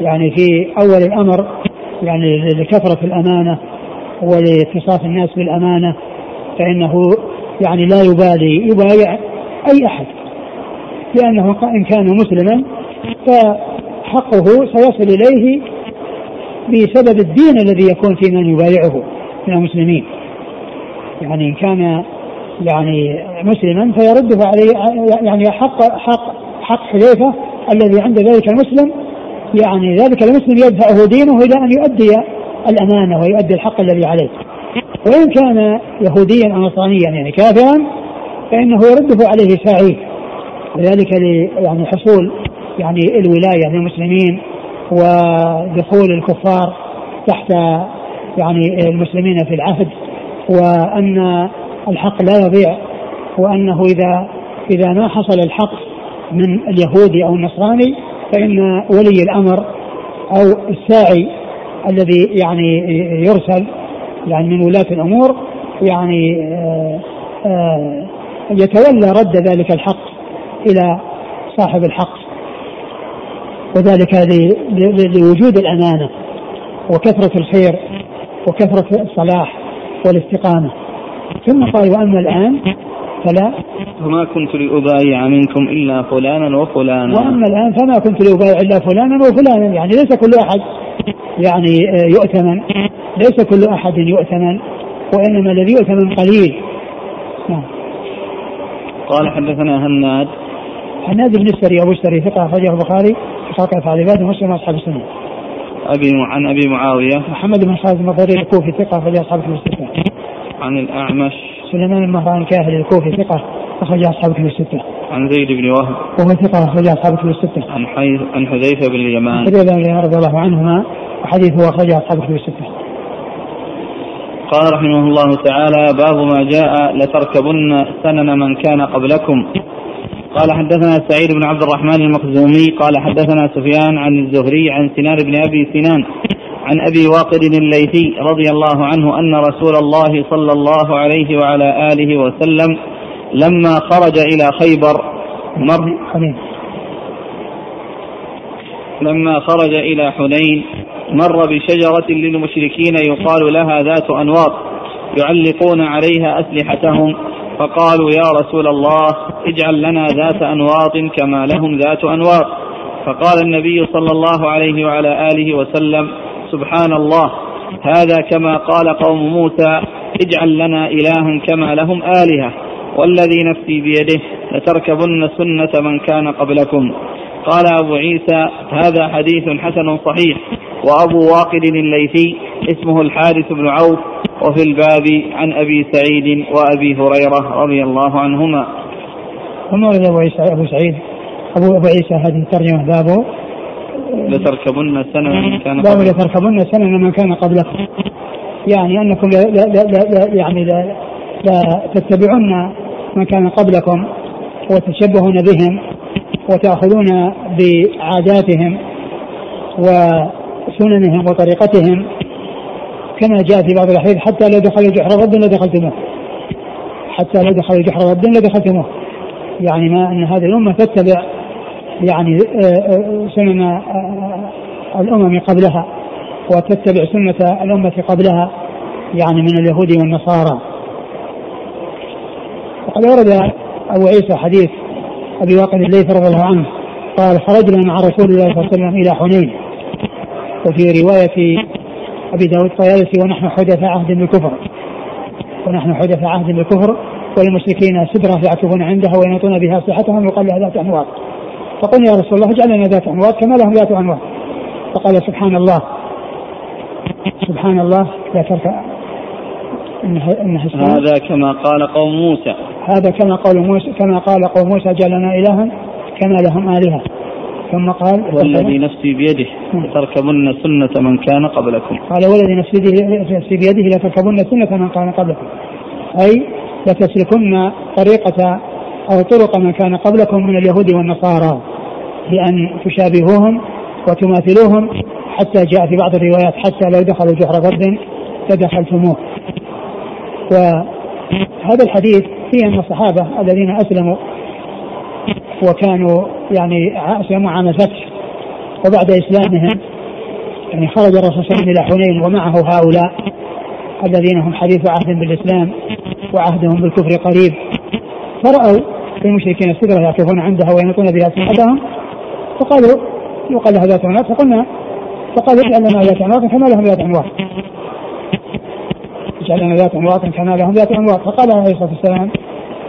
Speaker 2: يعني في أول الأمر يعني لكثرة الأمانة ولاتصاف الناس بالأمانة فإنه يعني لا يبالي يبايع أي أحد. لأنه إن كان مسلما فحقه سيصل إليه بسبب الدين الذي يكون في من يبايعه من المسلمين. يعني إن كان يعني مسلما فيرده عليه يعني حق حق حق حذيفة الذي عند ذلك المسلم يعني ذلك المسلم يدفعه دينه إلى أن يؤدي الأمانة ويؤدي الحق الذي عليه. وإن كان يهوديا أو نصرانيا يعني كافرا فإنه يرده عليه ساعيه وذلك يعني حصول يعني الولاية للمسلمين ودخول الكفار تحت يعني المسلمين في العهد وأن الحق لا يضيع وأنه إذا إذا ما حصل الحق من اليهودي أو النصراني فإن ولي الأمر أو الساعي الذي يعني يرسل يعني من ولاة الأمور يعني آه، آه، يتولى رد ذلك الحق إلى صاحب الحق وذلك لوجود الأمانة وكثرة الخير وكثرة الصلاح والاستقامة. ثم قال وأما الآن فلا.
Speaker 1: وما كنت لأبايع منكم إلا فلانا وفلانا.
Speaker 2: وأما الآن فما كنت لأبايع إلا فلانا وفلانا. يعني ليس كل أحد يعني آه، يؤتمن. ليس كل أحد يؤتمن وإنما الذي يؤتمن قليل.
Speaker 1: نعم. قال حدثنا هناد.
Speaker 2: هناد بن السري أبو السري ثقة أخرجه البخاري وخلق أفعال عباده ومسلم أصحاب السنة.
Speaker 1: أبي عن أبي معاوية.
Speaker 2: محمد بن خالد المطري الكوفي ثقة أخرجه أصحاب الكتب
Speaker 1: عن الأعمش
Speaker 2: سليمان بن مهران الكاهلي الكوفي ثقة أخرج أصحاب كتب الستة.
Speaker 1: عن زيد بن وهب
Speaker 2: وهو ثقة أخرج أصحاب كتب الستة.
Speaker 1: عن حيث عن حذيفة بن اليمان.
Speaker 2: حذيفة بن اليمان رضي الله عنهما وحديثه أخرج أصحاب كتب الستة.
Speaker 1: قال رحمه الله تعالى باب ما جاء لتركبن سنن من كان قبلكم قال حدثنا سعيد بن عبد الرحمن المخزومي قال حدثنا سفيان عن الزهري عن سنان بن أبي سنان عن أبي واقد الليثي رضي الله عنه أن رسول الله صلى الله عليه وعلى آله وسلم لما خرج إلى خيبر مر لما خرج إلى حنين مر بشجرة للمشركين يقال لها ذات أنواط يعلقون عليها أسلحتهم فقالوا يا رسول الله اجعل لنا ذات أنواط كما لهم ذات أنواط. فقال النبي صلى الله عليه وعلى آله وسلم سبحان الله. هذا كما قال قوم موسى اجعل لنا إلها كما لهم آلهة والذي نفسي بيده لتركبن سنة من كان قبلكم. قال أبو عيسى هذا حديث حسن صحيح. وأبو واقد الليثي اسمه الحارث بن عوف وفي الباب عن أبي سعيد وأبي هريرة رضي الله عنهما.
Speaker 2: ثم ورد أبو عيسى أبو سعيد. أبو أبو عيسى هذه الترجمة بابه.
Speaker 1: لتركبن سنن من كان
Speaker 2: قبلكم. لتركبن سنن من كان قبلكم. يعني أنكم لا لا لا لا يعني لا, لا تتبعون من كان قبلكم وتشبهون بهم وتأخذون بعاداتهم وسننهم وطريقتهم كما جاء في بعض الأحاديث حتى لو دخلوا جحر رد لدخلتموه حتى لو دخلوا جحر رد لدخلتموه يعني ما أن هذه الأمة تتبع يعني آه، آه، سنن آه، الأمم قبلها وتتبع سنة الأمة قبلها يعني من اليهود والنصارى. وقد ورد أبو عيسى حديث أبي واقد الليث رضي الله عنه قال خرجنا مع رسول الله صلى الله عليه وسلم إلى حنين. وفي رواية أبي داود طيالسي ونحن حدث عهد بالكفر. ونحن حدث عهد بالكفر وللمشركين سدرة يعكفون عندها وينطون بها صحتهم يقال لها ذات أنواط فقلنا يا رسول الله اجعل لنا ذات عنوان كما لهم ذات عنوان فقال سبحان الله. سبحان الله. لا ترك
Speaker 1: هذا كما قال قوم موسى.
Speaker 2: هذا كما قال موسى كما قال قوم موسى جعلنا إلها كما لهم آلهة. ثم قال
Speaker 1: والذي نفسي بيده لتركبن سنة من كان قبلكم.
Speaker 2: قال والذي نفسي بيده لتركبن سنة من كان قبلكم. أي لتسلكن طريقة أو طرق من كان قبلكم من اليهود والنصارى بأن تشابهوهم وتماثلوهم حتى جاء في بعض الروايات حتى لو دخلوا جحر ضرب لدخلتموه. وهذا الحديث فيه أن الصحابة الذين أسلموا وكانوا يعني أسلموا عام الفتح وبعد إسلامهم يعني خرج الرسول صلى الله عليه وسلم إلى حنين ومعه هؤلاء الذين هم حديث عهد بالإسلام وعهدهم بالكفر قريب. فرأوا المشركين السدرة يعكفون عندها وينطون بها سمعتهم فقالوا يقال لها ذات عنوان فقلنا فقالوا اجعل لنا ذات عنوان كما لهم ذات عنوان اجعل لنا ذات عنوان كما لهم ذات عنوان فقال عليه الصلاة والسلام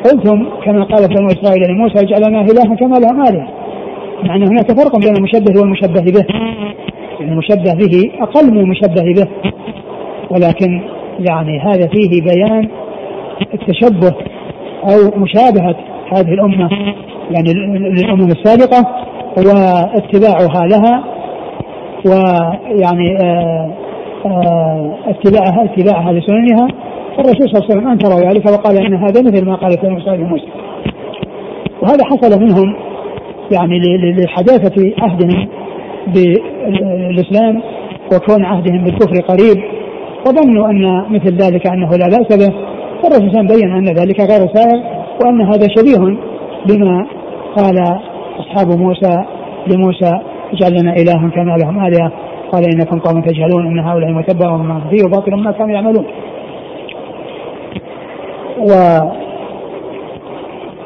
Speaker 2: قلتم كما قالت بنو إسرائيل لموسى اجعل لنا إلها كما لهم آلهة. مع أن هناك فرق بين المشبه والمشبه به. يعني المشبه به أقل من المشبه به. ولكن يعني هذا فيه بيان التشبه أو مشابهة هذه الأمة يعني للأمم السابقة واتباعها لها ويعني آه، آه، اتباعها اتباعها لسننها. الرسول صلى الله عليه وسلم أنكر ذلك وقال إن هذا مثل ما قال في مصعب موسى وهذا حصل منهم يعني لحداثة عهدهم بالإسلام وكون عهدهم بالكفر قريب. وظنوا أن مثل ذلك أنه لا بأس به. فالرسول صلى الله عليه وسلم بين أن ذلك غير سائغ وأن هذا شبيه بما قال أصحاب موسى لموسى اجعل لنا إلها كما لهم آلهة. قال إنكم قوم تجهلون إن هؤلاء متبر ما فيه وباطل ما كانوا يعملون. و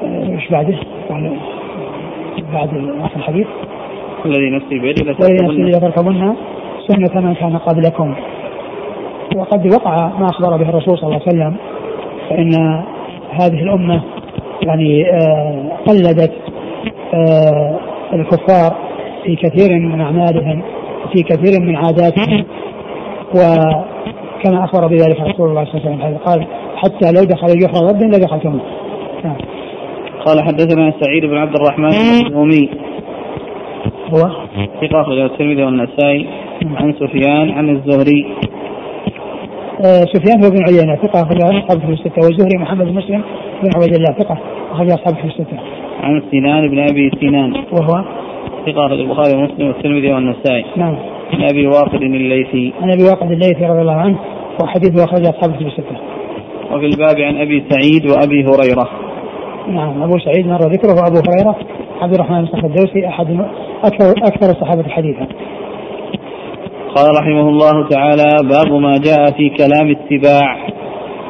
Speaker 2: إيش بعده؟ بعد اخر الحديث.
Speaker 1: الذي نفسي بيده
Speaker 2: لتركبن سنة من كان قبلكم. وقد وقع ما أخبر به الرسول صلى الله عليه وسلم. فإن هذه الأمة يعني آه قلدت آه الكفار في كثير من أعمالهم وفي كثير من عاداتهم. وكما أخبر بذلك رسول الله صلى الله عليه وسلم قال حتى لو دخل الجحر رد لدخلتموه نعم.
Speaker 1: قال حدثنا سعيد بن عبد الرحمن المخزومي
Speaker 2: هو؟
Speaker 1: ثقة الترمذي والنسائي. عن سفيان عن الزهري.
Speaker 2: سفيان هو بن عيينة ثقة أخرجه أصحاب في الستة والزهري محمد بن مسلم بن عبيد الله ثقة أخرج أصحاب في الستة.
Speaker 1: عن سنان بن أبي سنان.
Speaker 2: وهو؟
Speaker 1: ثقة أخرج البخاري ومسلم والترمذي والنسائي.
Speaker 2: نعم.
Speaker 1: عن أبي واقد الليثي.
Speaker 2: عن أبي واقد الليثي رضي الله عنه وحديثه أخرج أصحاب في الستة.
Speaker 1: وفي الباب عن أبي سعيد وأبي هريرة.
Speaker 2: نعم أبو سعيد مر ذكره وأبو هريرة عبد الرحمن بن الدوسي أحد أكثر أكثر الصحابة حديثا.
Speaker 1: قال رحمه الله تعالى باب ما جاء في كلام السباع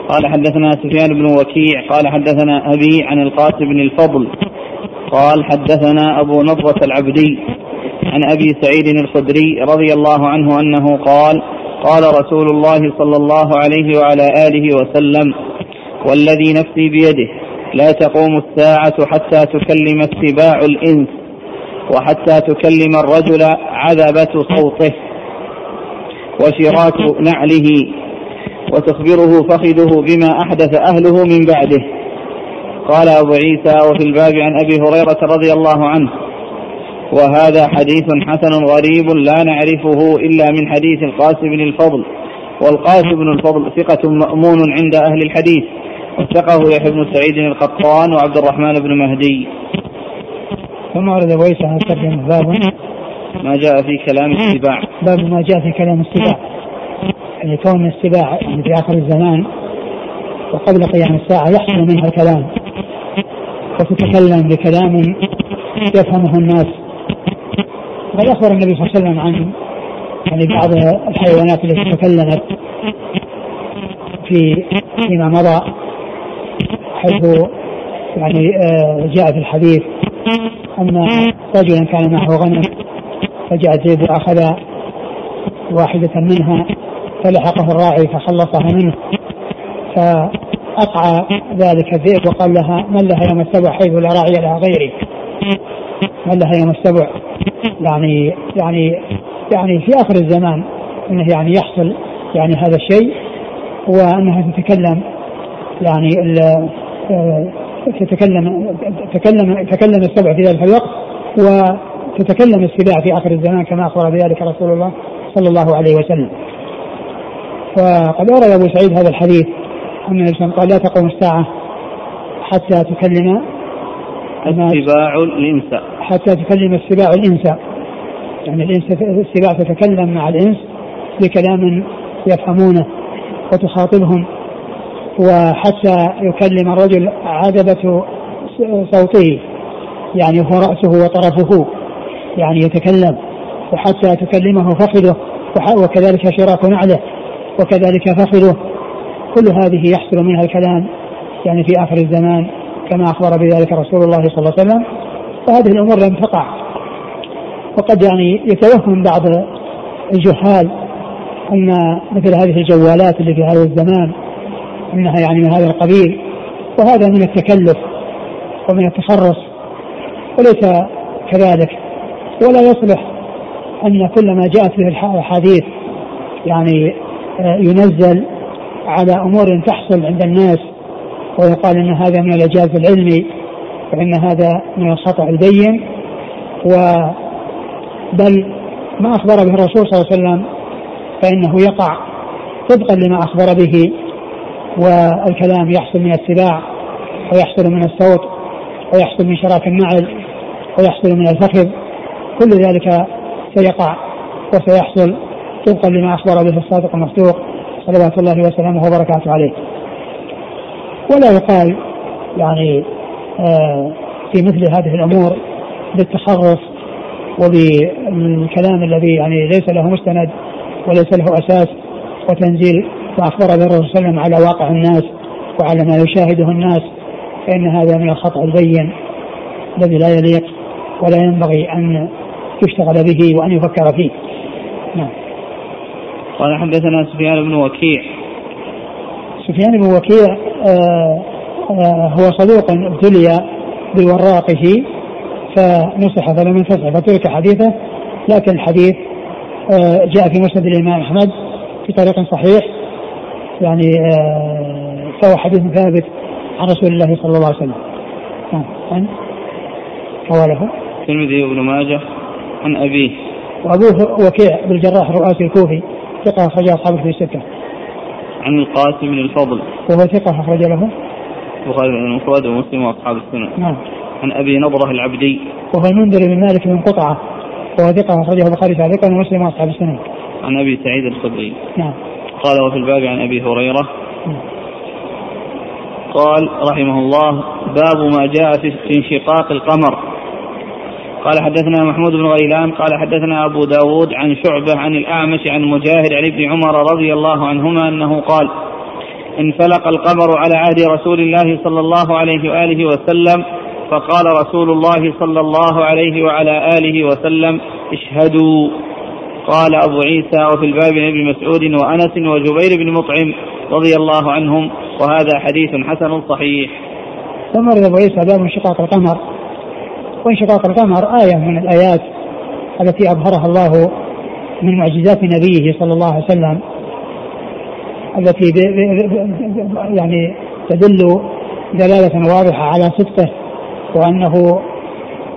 Speaker 1: قال حدثنا سفيان بن وكيع. قال حدثنا أبي عن القاسم بن الفضل. قال حدثنا أبو نضرة العبدي عن أبي سعيد الخدري رضي الله عنه أنه قال قال رسول الله صلى الله عليه وعلى آله وسلم والذي نفسي بيده لا تقوم الساعة حتى تكلم السباع الإنس وحتى تكلم الرجل عذبة صوته. وشراك نعله وتخبره فخذه بما أحدث أهله من بعده. قال أبو عيسى وفي الباب عن أبي هريرة رضي الله عنه وهذا حديث حسن غريب لا نعرفه إلا من حديث القاسم بن الفضل. والقاسم بن الفضل ثقة مأمون عند أهل الحديث. وثقه يحيى بن سعيد القطان وعبد الرحمن بن مهدي.
Speaker 2: ثم ورد ابو عيسى هذا باب.
Speaker 1: ما جاء في كلام السباع.
Speaker 2: باب ما جاء في كلام السباع. يعني كون السباع يعني في آخر الزمان وقبل قيام الساعة يحصل منها الكلام. وتتكلم بكلام يفهمه الناس. وقد أخبر النبي صلى الله عليه وسلم عن يعني بعض الحيوانات التي تكلمت في فيما مضى. حيث يعني آه، جاء في الحديث أن رجلا كان معه غنم. فجاء زيد واخذ واحدة منها فلحقه الراعي فخلصها منه فاقعى ذلك الذئب وقال لها من لها يوم السبع حيث لا راعي لها غيري؟ من لها يوم السبع؟ يعني يعني يعني في آخر الزمان إنه يعني يحصل يعني هذا الشيء وأنها تتكلم يعني تتكلم تكلم تكلم السبع في ذلك الوقت تتكلم السباع في آخر الزمان كما أخبر بذلك رسول الله صلى الله عليه وسلم. وقد أورد أبو سعيد هذا الحديث أن الإنسان قال لا تقوم الساعة حتى تكلم
Speaker 1: السباع الإنس.
Speaker 2: حتى تكلم السباع الإنس. يعني الإنس السباع تتكلم مع الإنس بكلام يفهمونه وتخاطبهم. وحتى يكلم الرجل عذبة صوته. يعني هو رأسه وطرفه. يعني يتكلم وحتى تكلمه فخذه وكذلك شراك نعله وكذلك فخذه كل هذه يحصل منها الكلام يعني في آخر الزمان كما أخبر بذلك رسول الله صلى الله عليه وسلم. وهذه الأمور لم تقع. وقد يعني يتوهم بعض الجهال أن مثل هذه الجوالات اللي في هذا الزمان أنها يعني من هذا القبيل وهذا من التكلف ومن التخرص وليس كذلك. ولا يصلح أن كل ما جاءت به الأحاديث يعني آه، ينزل على أمور تحصل عند الناس ويقال أن هذا من الإعجاز العلمي وأن هذا من الخطأ البين. و بل ما أخبر به الرسول صلى الله عليه وسلم فإنه يقع طبقا لما أخبر به والكلام يحصل من السباع ويحصل من الصوت ويحصل من شراك النعل ويحصل من الفخذ. كل ذلك سيقع وسيحصل طبقا لما أخبر به الصادق المصدوق صلوات الله وسلامه وبركاته عليه. ولا يقال يعني آه في مثل هذه الأمور بالتخرص وبالكلام الذي يعني ليس له مستند وليس له أساس وتنزيل ما أخبر به الرسول صلى الله عليه وسلم على واقع الناس وعلى ما يشاهده الناس فإن هذا من الخطأ البين الذي لا يليق ولا ينبغي أن يشتغل به وأن يفكر فيه. نعم.
Speaker 1: قال حدثنا سفيان بن وكيع.
Speaker 2: سفيان بن وكيع آه آه هو صدوق ابتلي بوراقه فنصح فلم ينفصح فترك حديثه لكن الحديث آه جاء في مسند الإمام أحمد في طريق صحيح يعني آه فهو حديث ثابت عن رسول الله صلى الله عليه وسلم. نعم. عن حواله.
Speaker 1: الترمذي وابن ماجه عن أبيه.
Speaker 2: وأبوه وكيع بن الجراح الرؤاسي الكوفي ثقة أخرج أصحابه في الستة.
Speaker 1: عن القاسم بن الفضل.
Speaker 2: وهو ثقة أخرج له.
Speaker 1: البخاري المفرد ومسلم وأصحاب السنة.
Speaker 2: نعم.
Speaker 1: عن أبي نضرة العبدي.
Speaker 2: وهو المنذر بن مالك بن قطعة. وهو ثقة أخرجه البخاري تعليقا ومسلم وأصحاب السنة.
Speaker 1: عن أبي سعيد الخدري.
Speaker 2: نعم.
Speaker 1: قال وفي الباب عن أبي هريرة.
Speaker 2: نعم.
Speaker 1: قال رحمه الله باب ما جاء في انشقاق القمر. قال حدثنا محمود بن غيلان قال حدثنا أبو داود عن شعبة عن الأعمش عن مجاهد عن ابن عمر رضي الله عنهما أنه قال انفلق القمر على عهد رسول الله صلى الله عليه وآله وسلم فقال رسول الله صلى الله عليه وعلى آله وسلم اشهدوا. قال أبو عيسى وفي الباب ابن مسعود وأنس وجبير بن مطعم رضي الله عنهم وهذا حديث حسن صحيح.
Speaker 2: ثم أبو عيسى باب انشقاق القمر. وانشقاق القمر آية من الآيات التي أظهرها الله من معجزات نبيه صلى الله عليه وسلم التي يعني تدل دلالة واضحة على صدقه وأنه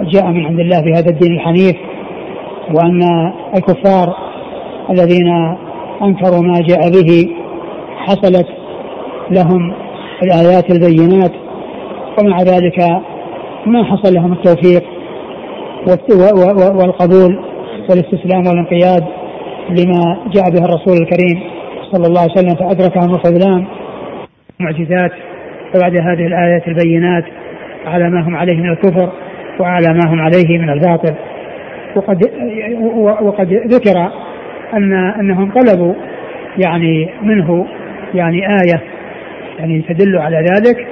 Speaker 2: جاء من عند الله في هذا الدين الحنيف وأن الكفار الذين أنكروا ما جاء به حصلت لهم الآيات البينات ومع ذلك ما حصل لهم التوفيق والقبول والاستسلام والانقياد لما جاء به الرسول الكريم صلى الله عليه وسلم فأدركهم الخذلان معجزات وبعد هذه الآيات البينات على ما هم عليه من الكفر وعلى ما هم عليه من الباطل. وقد وقد ذكر ان أنهم طلبوا يعني منه يعني آية يعني تدل على ذلك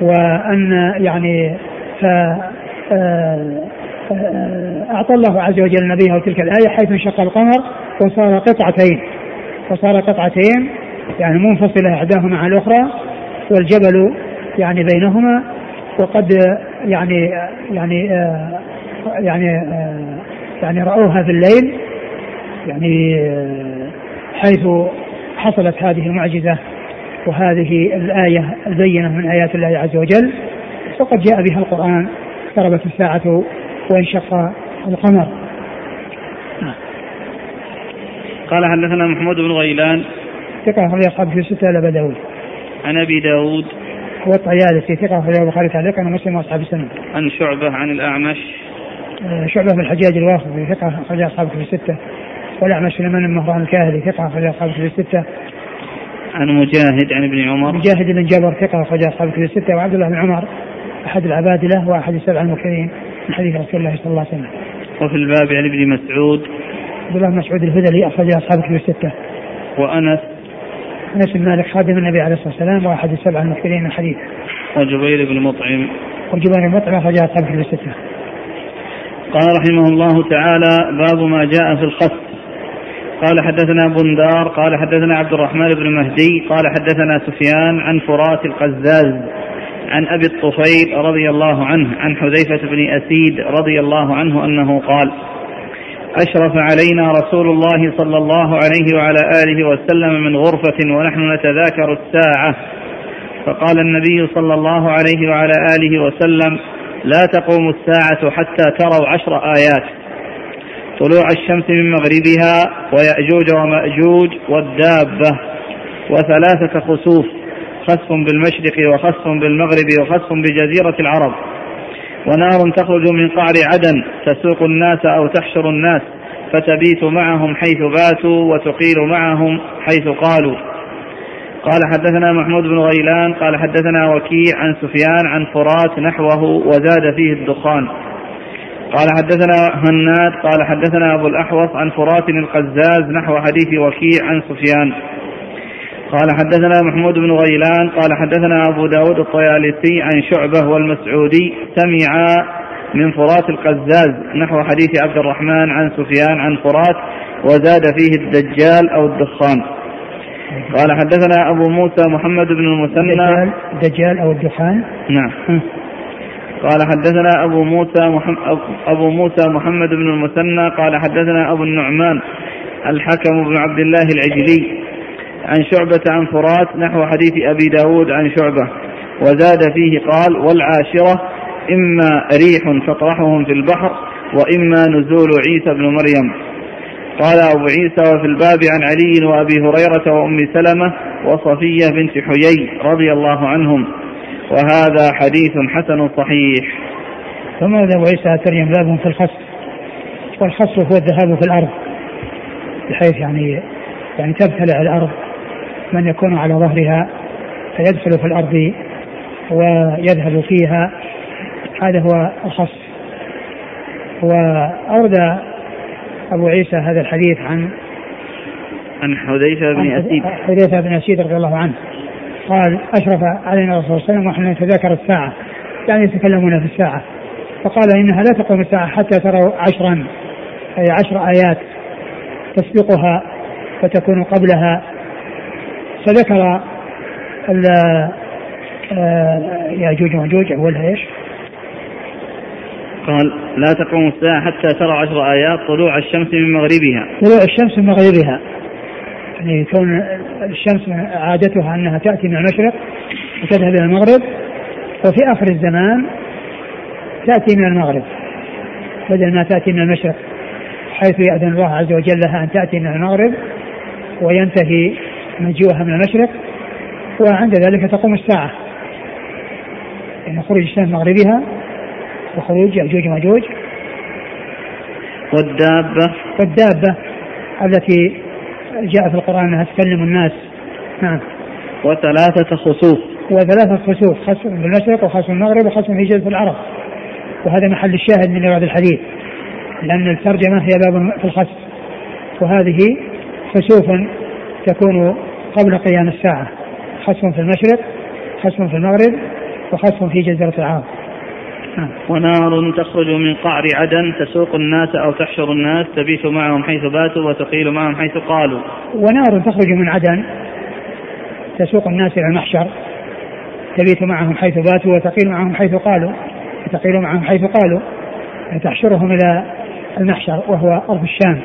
Speaker 2: وأن يعني ف آه، آه، أعطى الله عز وجل نبيه تلك الآية حيث انشق القمر وصار قطعتين. وصار قطعتين يعني منفصلة إحداهما عن الأخرى والجبل يعني بينهما وقد يعني يعني آه، يعني يعني رأوها في الليل يعني حيث حصلت هذه المعجزة وهذه الآية البينة من آيات الله عز وجل. وقد جاء بها القرآن اقتربت الساعة وانشق القمر.
Speaker 1: قال حدثنا محمود بن غيلان.
Speaker 2: ثقة أخرج أصحاب في ستة إلى داود.
Speaker 1: عن أبي داود.
Speaker 2: هو الطيالسي ثقة أخرج البخاري تعليقا ومسلم وأصحاب السنة.
Speaker 1: عن شعبة عن الأعمش.
Speaker 2: آه، شعبة بن الحجاج الواقفي ثقة أخرج أصحاب في الستة. والأعمش سليمان بن مهران الكاهلي ثقة أخرج أصحاب في الستة.
Speaker 1: عن مجاهد عن ابن عمر.
Speaker 2: مجاهد بن جبر ثقة أخرج أصحاب في الستة. وعبد الله بن عمر أحد العبادلة وأحد السبع المكرمين من حديث رسول الله صلى الله عليه وسلم.
Speaker 1: وفي الباب عن ابن مسعود.
Speaker 2: عبد الله بن مسعود الهذلي أخرج أصحاب في الستة.
Speaker 1: وأنس.
Speaker 2: أنس بن مالك خادم النبي عليه الصلاة والسلام وأحد السبع المكثرين من الحديث
Speaker 1: وجبير بن مطعم.
Speaker 2: وجبير بن مطعم أخرج أصحاب في الستة.
Speaker 1: قال رحمه الله تعالى باب ما جاء في الخص قال حدثنا بندار قال حدثنا عبد الرحمن بن مهدي قال حدثنا سفيان عن فرات القزاز. عن أبي الطفيل رضي الله عنه عن حذيفة بن أسيد رضي الله عنه أنه قال أشرف علينا رسول الله صلى الله عليه وعلى آله وسلم من غرفة ونحن نتذاكر الساعة. فقال النبي صلى الله عليه وعلى آله وسلم لا تقوم الساعة حتى تروا عشر آيات. طلوع الشمس من مغربها ويأجوج ومأجوج والدابة وثلاثة خسوف. خسف بالمشرق وخسف بالمغرب وخسف بجزيرة العرب. ونار تخرج من قعر عدن تسوق الناس أو تحشر الناس فتبيت معهم حيث باتوا وتقيل معهم حيث قالوا. قال حدثنا محمود بن غيلان قال حدثنا وكيع عن سفيان عن فرات نحوه وزاد فيه الدخان. قال حدثنا هناد قال حدثنا أبو الأحوص عن فرات القزاز نحو حديث وكيع عن سفيان. قال حدثنا محمود بن غيلان قال حدثنا أبو داود الطيالسي عن شعبة والمسعودي سمع من فرات القزاز نحو حديث عبد الرحمن عن سفيان عن فرات وزاد فيه الدجال أو الدخان. قال حدثنا أبو موسى محمد بن المثنى.
Speaker 2: الدجال أو الدخان؟
Speaker 1: نعم. قال حدثنا أبو موسى محمد أبو موسى محمد بن المثنى قال حدثنا أبو النعمان الحكم بن عبد الله العجلي عن شعبة عن فرات نحو حديث أبي داود عن شعبة. وزاد فيه قال والعاشرة إما ريح تطرحهم في البحر وإما نزول عيسى بن مريم. قال أبو عيسى وفي الباب عن علي وأبي هريرة وأم سلمة وصفية بنت حيي رضي الله عنهم. وهذا حديث حسن صحيح.
Speaker 2: ثم أبو عيسى ترجم باب في الخصف والخصف هو الذهاب في الأرض بحيث يعني يعني تبتلع الأرض. من يكون على ظهرها فيدخل في الأرض ويذهب فيها. هذا هو الخص. وأورد أبو عيسى هذا الحديث عن
Speaker 1: عن حذيفة بن أسيد
Speaker 2: حذيفة بن أسيد رضي الله عنه. قال أشرف علينا الرسول صلى الله عليه وسلم ونحن نتذاكر الساعة. يعني يتكلمون في الساعة. فقال إنها لا تقوم الساعة حتى تروا عشرا أي عشر آيات تسبقها وتكون قبلها. فذكر آه، ياجوج وماجوج اولها إيش؟
Speaker 1: قال لا تقوم الساعة حتى ترى عشر آيات طلوع الشمس من مغربها.
Speaker 2: طلوع الشمس من مغربها. يعني كون الشمس عادتها أنها تأتي من المشرق وتذهب إلى المغرب وفي آخر الزمان تأتي من المغرب. بدل ما تأتي من المشرق حيث يأذن الله عز وجل لها أن تأتي من المغرب وينتهي مجيئها من المشرق وعند ذلك تقوم الساعة. يعني خروج الشمس مغربها وخروج يأجوج وماجوج
Speaker 1: والدابة؟
Speaker 2: والدابة التي جاء في القرآن أنها تكلم الناس. نعم.
Speaker 1: وثلاثة خسوف.
Speaker 2: وثلاثة خسوف خسف في المشرق وخسف المغرب وخسف في جزء العرب. وهذا محل الشاهد من رواية الحديث لأن الترجمة هي باب في الخسف. وهذه خسوف تكون قبل قيام الساعة. خسف في المشرق خسف في المغرب وخسف في جزيرة العرب.
Speaker 1: نعم. ونار تخرج من قعر عدن تسوق الناس أو تحشر الناس تبيت معهم حيث باتوا وتقيل معهم حيث قالوا.
Speaker 2: ونار تخرج من عدن تسوق الناس إلى المحشر تبيت معهم حيث باتوا وتقيل معهم حيث قالوا. وتقيل معهم حيث قالوا. تحشرهم إلى المحشر وهو أرض الشام.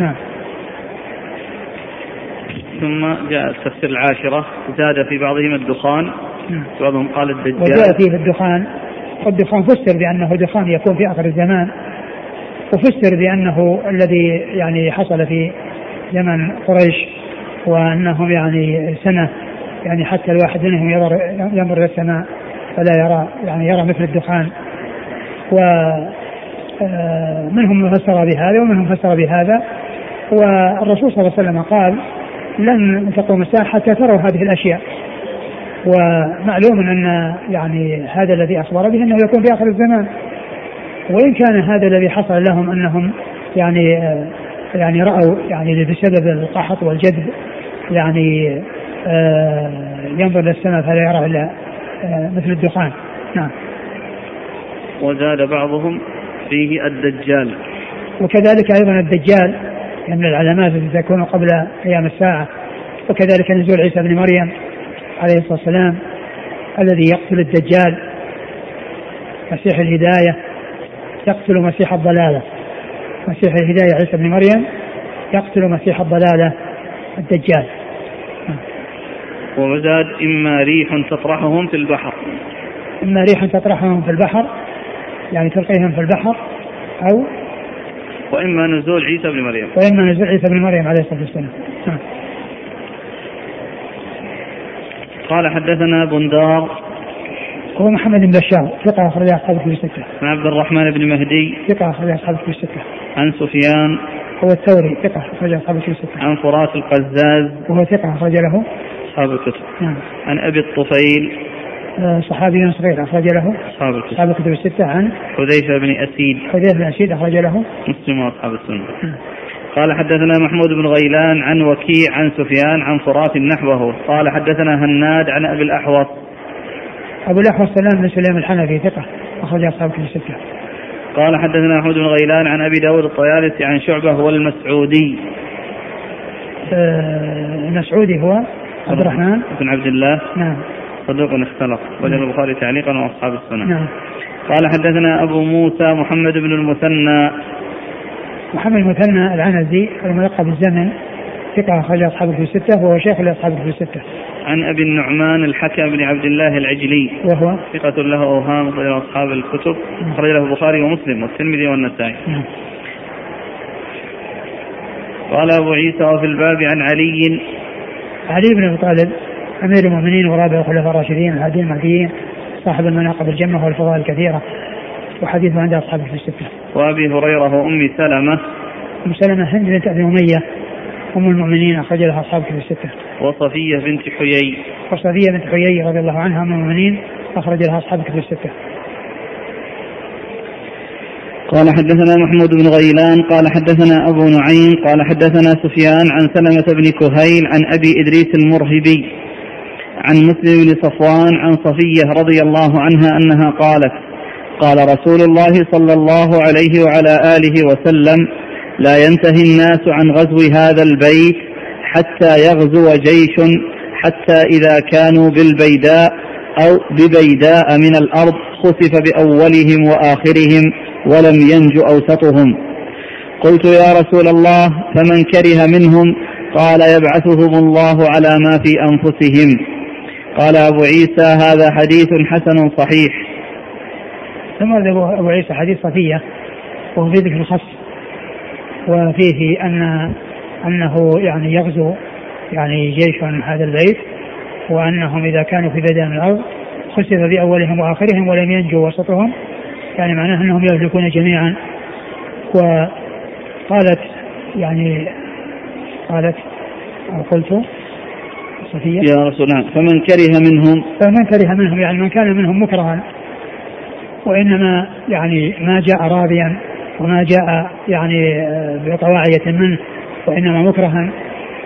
Speaker 2: نعم.
Speaker 1: ثم جاء التفسير العاشرة زاد في بعضهم الدخان
Speaker 2: نعم.
Speaker 1: بعضهم قال الدجال.
Speaker 2: وجاء فيه الدخان. والدخان فسر بأنه دخان يكون في آخر الزمان وفسر بأنه الذي يعني حصل في زمن قريش وأنهم يعني سنة يعني حتى الواحد منهم ينظر ينظر إلى السماء فلا يرى يعني يرى مثل الدخان. و آه، منهم من فسر بهذا ومنهم فسر بهذا. والرسول صلى الله عليه وسلم قال لن تقوم الساعة حتى تروا هذه الأشياء. ومعلوم أن يعني هذا الذي أخبر به أنه يكون في آخر الزمان. وإن كان هذا الذي حصل لهم أنهم يعني آه، يعني رأوا يعني بسبب القحط والجذب يعني آه، ينظر للسماء فلا يرى إلا آه، مثل الدخان. نعم.
Speaker 1: وزاد بعضهم فيه الدجال.
Speaker 2: وكذلك أيضا الدجال. من العلامات التي تكون قبل قيام الساعة. وكذلك نزول عيسى بن مريم عليه الصلاة والسلام الذي يقتل الدجال مسيح الهداية يقتل مسيح الضلالة. مسيح الهداية عيسى بن مريم يقتل مسيح الضلالة الدجال.
Speaker 1: وزاد إما ريح تطرحهم في البحر.
Speaker 2: إما ريح تطرحهم في البحر يعني تلقيهم في البحر أو
Speaker 1: وإما نزول عيسى بن مريم
Speaker 2: وإما نزول عيسى بن مريم عليه الصلاة والسلام نعم.
Speaker 1: قال حدثنا بندار
Speaker 2: هو محمد بن بشار ثقة أخرج أصحاب الكتب الستة.
Speaker 1: عن عبد الرحمن بن مهدي
Speaker 2: ثقة أخرج أصحاب الكتب الستة.
Speaker 1: عن سفيان
Speaker 2: هو الثوري ثقة أخرج أصحاب الكتب الستة.
Speaker 1: عن فراس القزاز
Speaker 2: وهو ثقة أخرج له
Speaker 1: أصحاب الكتب.
Speaker 2: نعم.
Speaker 1: عن أبي الطفيل
Speaker 2: صحابي صغير أخرج له.
Speaker 1: أصحاب الكتب.
Speaker 2: أصحاب الكتب الستة عن
Speaker 1: حذيفة بن أسيد
Speaker 2: حذيفة بن أسيد أخرج له.
Speaker 1: مسلم وأصحاب السنة. قال حدثنا محمود بن غيلان عن وكيع عن سفيان عن فراس نحوه. قال حدثنا هناد عن أبي الأحوص.
Speaker 2: أبو الأحوص سلام بن سليم الحنفي ثقة. أخرج أصحاب كتب الستة.
Speaker 1: قال حدثنا محمود بن غيلان عن أبي داود الطيالسي عن شعبة والمسعودي.
Speaker 2: آه المسعودي هو عبد الرحمن.
Speaker 1: بن عبد الله.
Speaker 2: نعم.
Speaker 1: صدوق اختلط وجد نعم. البخاري تعليقا وأصحاب السنة
Speaker 2: نعم
Speaker 1: قال حدثنا أبو موسى محمد بن المثنى
Speaker 2: محمد المثنى العنزي الملقب بالزمن ثقة أخرج أصحاب في الستة وهو شيخ لأصحاب في الستة.
Speaker 1: عن أبي النعمان الحكم بن عبد الله العجلي
Speaker 2: وهو
Speaker 1: ثقة له أوهام أخرج أصحاب الكتب أخرج له البخاري ومسلم والترمذي والنسائي. نعم. قال أبو عيسى وفي الباب عن علي
Speaker 2: علي بن أبي طالب أمير المؤمنين ورابع الخلفاء الراشدين الهاديين المهديين صاحب المناقب الجمة والفضائل الكثيرة وحديثه عند أصحابه في الستة.
Speaker 1: وأبي هريرة وأم سلمة
Speaker 2: أم سلمة هند بنت أبي أمية أم المؤمنين أخرج لها أصحاب في الستة.
Speaker 1: وصفية بنت حيي.
Speaker 2: وصفية بنت حيي رضي الله عنها أم المؤمنين أخرج لها أصحاب في الستة.
Speaker 1: قال حدثنا محمود بن غيلان قال حدثنا أبو نعيم قال حدثنا سفيان عن سلمة بن كهيل عن أبي إدريس المرهبي عن مسلم بن صفوان عن صفية رضي الله عنها أنها قالت قال رسول الله صلى الله عليه وعلى آله وسلم لا ينتهي الناس عن غزو هذا البيت حتى يغزو جيش حتى إذا كانوا بالبيداء أو ببيداء من الأرض خسف بأولهم وآخرهم ولم ينج أوسطهم. قلت يا رسول الله فمن كره منهم قال يبعثهم الله على ما في أنفسهم. قال أبو عيسى هذا حديث حسن صحيح.
Speaker 2: ثم أبو عيسى حديث صفية وهو في ذكر الخص وفيه أن أنه يعني يغزو يعني جيش هذا البيت وأنهم إذا كانوا في بدن الأرض خسف بأولهم وآخرهم ولم ينجوا وسطهم يعني معناه أنهم يهلكون جميعا. وقالت يعني قالت أو قلت
Speaker 1: صفية يا رسول الله فمن كره منهم؟
Speaker 2: فمن كره منهم يعني من كان منهم مكرها وإنما يعني ما جاء راضيا وما جاء يعني بطواعية منه وإنما مكرها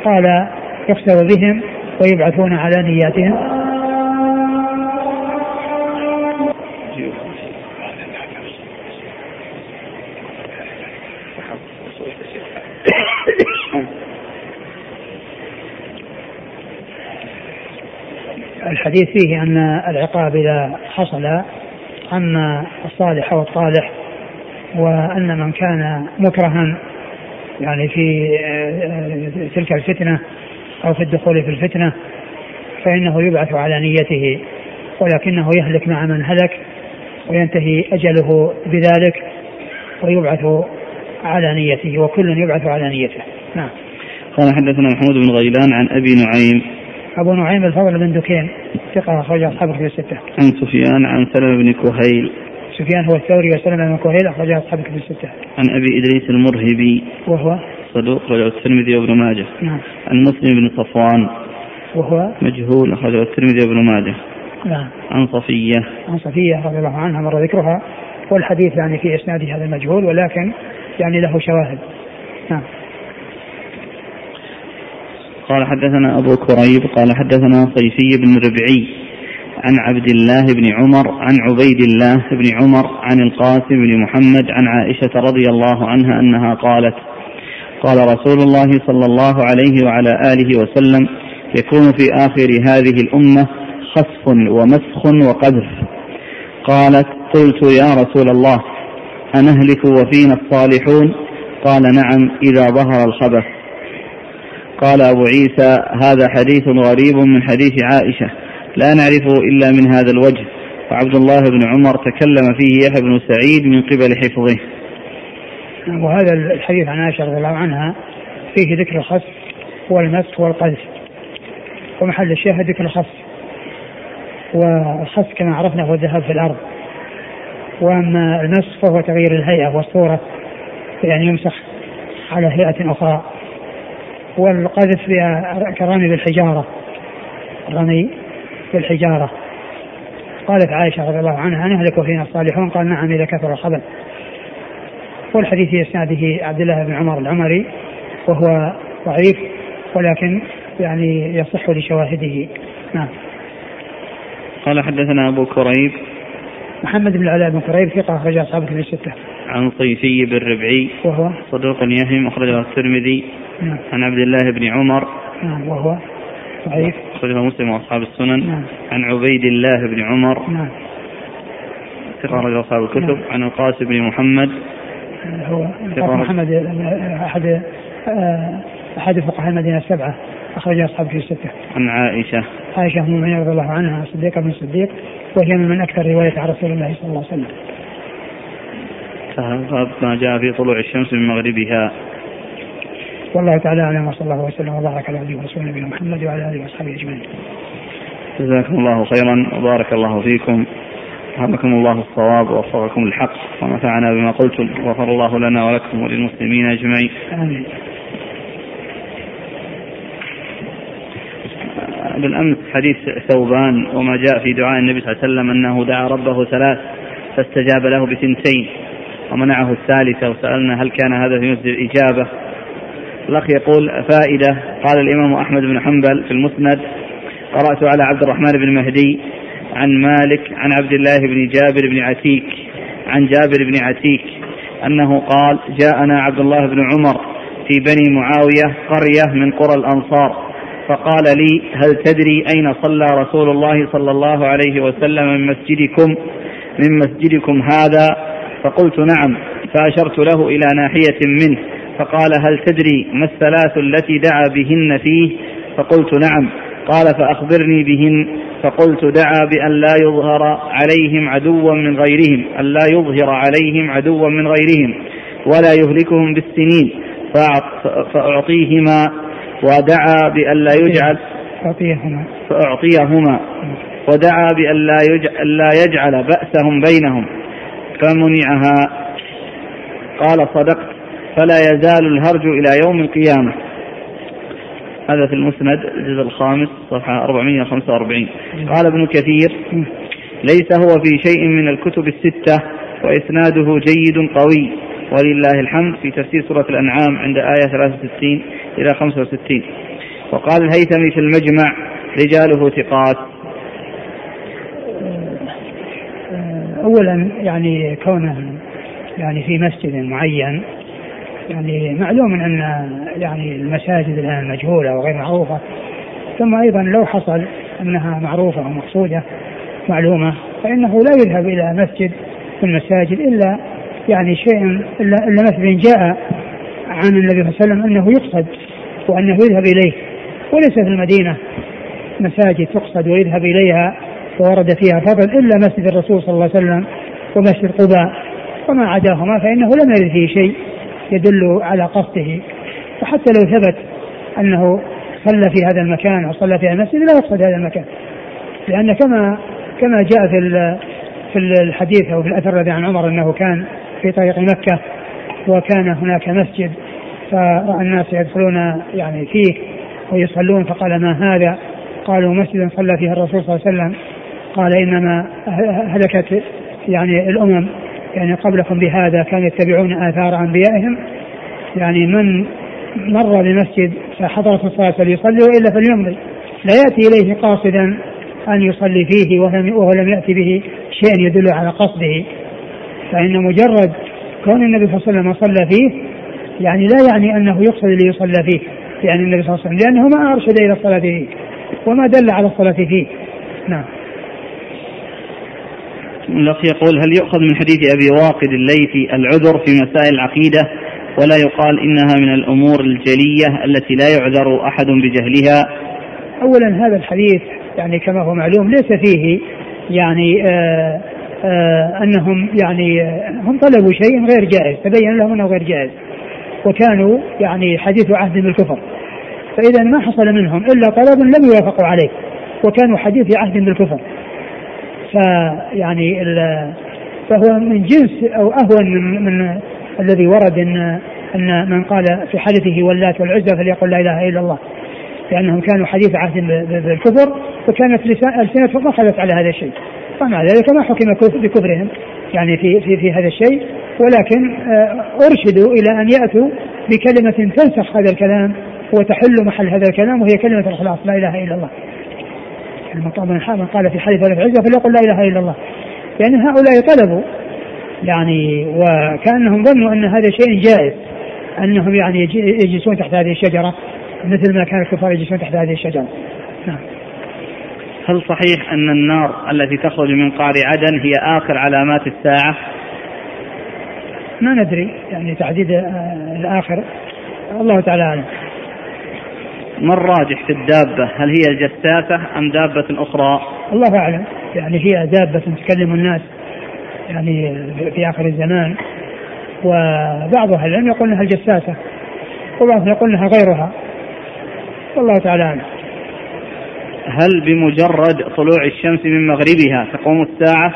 Speaker 2: قال يخسر بهم ويبعثون على نياتهم. الحديث فيه أن العقاب إذا حصل أما الصالح والطالح وأن من كان مكرها يعني في آه، تلك الفتنة أو في الدخول في الفتنة فإنه يبعث على نيته ولكنه يهلك مع من هلك وينتهي أجله بذلك ويبعث على نيته وكل يبعث على نيته. نعم.
Speaker 1: قال حدثنا محمود بن غيلان عن أبي نعيم
Speaker 2: أبو نعيم الفضل بن دكين ثقة اخرج أصحاب في الستة.
Speaker 1: عن سفيان عن سلمة بن كهيل.
Speaker 2: سفيان هو الثوري وسلمة بن كهيل اخرج أصحاب في الستة.
Speaker 1: عن أبي إدريس المرهبي.
Speaker 2: وهو؟
Speaker 1: صدوق رجل الترمذي وابن ماجه.
Speaker 2: نعم.
Speaker 1: عن مسلم بن صفوان.
Speaker 2: وهو؟
Speaker 1: مجهول أخرجه الترمذي وابن ماجه.
Speaker 2: نعم.
Speaker 1: عن صفية.
Speaker 2: عن صفية رضي الله عنها مر ذكرها. والحديث يعني في إسناده هذا المجهول ولكن يعني له شواهد. نعم.
Speaker 1: قال حدثنا أبو كريب قال حدثنا صيفي بن ربعي عن عبد الله بن عمر عن عبيد الله بن عمر عن القاسم بن محمد عن عائشة رضي الله عنها أنها قالت قال رسول الله صلى الله عليه وعلى آله وسلم يكون في آخر هذه الأمة خسف ومسخ وقذف. قالت قلت يا رسول الله أنهلك وفينا الصالحون؟ قال نعم إذا ظهر الخبث. قال أبو عيسى هذا حديث غريب من حديث عائشة لا نعرفه إلا من هذا الوجه وعبد الله بن عمر تكلم فيه يحيى بن سعيد من قبل حفظه.
Speaker 2: وهذا الحديث عن عائشة رضي الله عنها فيه ذكر الخسف والمسخ والقذف ومحل الشاهد ذكر الخس والخس كما عرفنا هو الذهاب في الأرض وأما المسخ فهو تغيير الهيئة والصورة يعني يمسح على هيئة أخرى. والقذف كالرمي بالحجارة الرمي بالحجارة قالت عائشة رضي الله عنها نهلك فينا الصالحون. قال نعم إذا كثر الخبث والحديث في إسناده عبد الله بن عمر العمري وهو ضعيف ولكن يعني يصح لشواهده. نعم.
Speaker 1: قال حدثنا أبو كريب.
Speaker 2: محمد بن العلاء بن كريب ثقة أخرج أصحابه في الستة.
Speaker 1: عن صيفي بن ربعي
Speaker 2: وهو
Speaker 1: صدوق يهم أخرجه الترمذي نعم. عن عبد الله بن عمر
Speaker 2: نعم وهو ضعيف
Speaker 1: أخرجه مسلم وأصحاب السنن
Speaker 2: نعم.
Speaker 1: عن عبيد الله بن عمر
Speaker 2: نعم
Speaker 1: ثقة أخرج أصحاب الكتب نعم. عن القاسم بن محمد
Speaker 2: هو محمد أحد أحد فقهاء المدينة السبعة أخرج أصحاب في الستة.
Speaker 1: عن عائشة.
Speaker 2: عائشة أم المؤمنين رضي الله عنها صديقة بن صديق وهي من أكثر رواية عن رسول الله صلى الله عليه وسلم.
Speaker 1: ما جاء في طلوع الشمس من مغربها.
Speaker 2: والله تعالى أعلم وصلى الله وسلم وبارك على عبده ورسوله نبينا محمد وعلى آله وأصحابه أجمعين.
Speaker 1: جزاكم الله خيرا وبارك الله فيكم. ألهمكم الله الصواب ووفقكم الحق ونفعنا بما قلتم وغفر الله لنا ولكم وللمسلمين أجمعين.
Speaker 2: آمين.
Speaker 1: بالأمس حديث ثوبان وما جاء في دعاء النبي صلى الله عليه وسلم أنه دعا ربه ثلاث فاستجاب له بثنتين ومنعه الثالثه وسألنا هل كان هذا في مسجد الإجابة. الأخ يقول فائدة. قال الإمام أحمد بن حنبل في المسند قرأت على عبد الرحمن بن مهدي عن مالك عن عبد الله بن جابر بن عتيك عن جابر بن عتيك أنه قال جاءنا عبد الله بن عمر في بني معاوية قرية من قرى الأنصار فقال لي هل تدري أين صلى رسول الله صلى الله عليه وسلم من مسجدكم؟ من مسجدكم هذا؟ فقلت نعم فأشرت له إلى ناحية منه فقال هل تدري ما الثلاث التي دعا بهن فيه؟ فقلت نعم قال فأخبرني بهن فقلت دعا بأن لا يظهر عليهم عدوا من غيرهم أن لا يظهر عليهم عدوا من غيرهم ولا يهلكهم بالسنين فأعطيهما ودعا بأن لا يجعل
Speaker 2: أعطيهما.
Speaker 1: فأعطيهما ودعا بأن لا يجعل بأسهم بينهم. فمنعها. قال صدقت. فلا يزال الهرج إلى يوم القيامة. هذا في المسند الجزء الخامس صفحة 445 قال ابن كثير ليس هو في شيء من الكتب الستة وإسناده جيد قوي. ولله الحمد في تفسير سورة الأنعام عند آية 63 إلى 65 وقال الهيثمي في المجمع رجاله ثقات.
Speaker 2: أولا يعني كونه يعني في مسجد معين يعني معلوم أن يعني المساجد الآن مجهولة وغير معروفة. ثم أيضا لو حصل أنها معروفة ومقصودة معلومة فإنه لا يذهب إلى مسجد من المساجد إلا يعني شيء إلا, إلا مثل جاء عن النبي صلى الله عليه وسلم أنه يقصد وأنه يذهب إليه. وليس في المدينة مساجد تقصد ويذهب إليها وورد فيها فضل إلا مسجد الرسول صلى الله عليه وسلم ومسجد قباء وما عداهما فإنه لم يرد فيه شيء يدل على قصده. وحتى لو ثبت أنه صلى في هذا المكان أو صلى في هذا المسجد لا يقصد هذا المكان. لأن كما كما جاء في في الحديث أو في الأثر الذي عن عمر أنه كان في طريق مكة وكان هناك مسجد فرأى الناس يدخلون يعني فيه ويصلون فقال ما هذا؟ قالوا مسجد صلى فيه الرسول صلى الله عليه وسلم. قال إنما هلكت يعني الأمم يعني قبلكم بهذا كانوا يتبعون آثار أنبيائهم. يعني من مر بمسجد فحضرت الصلاة فليصلي وإلا فليمضي. لا يأتي إليه قاصدا أن يصلي فيه وهو لم يأتي به شيء يدل على قصده. فإن مجرد كون النبي صلى الله عليه وسلم صلى فيه يعني لا يعني أنه يقصد ليصلى فيه يعني النبي صلى الله عليه وسلم لأنه ما أرشد إلى الصلاة فيه وما دل على الصلاة فيه. نعم.
Speaker 1: الأخ يقول هل يؤخذ من حديث أبي واقد الليثي العذر في مسائل العقيدة؟ ولا يقال إنها من الأمور الجلية التي لا يعذر أحد بجهلها.
Speaker 2: أولا هذا الحديث يعني كما هو معلوم ليس فيه يعني آآ آآ أنهم يعني هم طلبوا شيء غير جائز تبين لهم أنه غير جائز وكانوا يعني حديث عهد بالكفر. فإذا ما حصل منهم إلا طلب لم يوافقوا عليه وكانوا حديث عهد بالكفر. فيعني فهو من جنس أو أهون من, من الذي ورد ان إن من قال في حديثه واللات والعزى فليقل لا إله إلا الله. لأنهم كانوا حديث عهد بالكفر فكانت ألسنتهم اخذت على هذا الشيء. ومع ذلك ما حكم بكفرهم يعني في في في هذا الشيء. ولكن آه، أرشدوا إلى أن يأتوا بكلمة تنسخ هذا الكلام وتحل محل هذا الكلام وهي كلمة الإخلاص لا إله إلا الله. من قال في حديث العزة فليقل لا إله إلا الله. يعني هؤلاء طلبوا يعني وكأنهم ظنوا أن هذا شيء جائز أنهم يعني يجلسون تحت هذه الشجرة مثل ما كان الكفار يجلسون تحت هذه الشجرة. نعم.
Speaker 1: هل صحيح أن النار التي تخرج من قعر عدن هي آخر علامات الساعة؟
Speaker 2: ما ندري يعني تعديد آه، الآخر. الله تعالى أعلم.
Speaker 1: ما الراجح في الدابة؟ هل هي جساسة أم دابة أخرى؟
Speaker 2: الله أعلم. يعني هي دابة تكلم الناس يعني في آخر الزمان وبعض أهل العلم يقول أنها الجساسة وبعضهم يقول أنها غيرها. والله تعالى أعلم.
Speaker 1: هل بمجرد طلوع الشمس من مغربها تقوم الساعة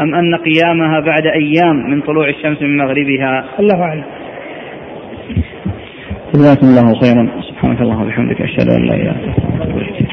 Speaker 1: أم أن قيامها بعد أيام من طلوع الشمس من مغربها؟
Speaker 2: الله أعلم.
Speaker 1: جزاكم الله خيرا. سبحانك اللهم وبحمدك أشهد أن لا إله إلا أنت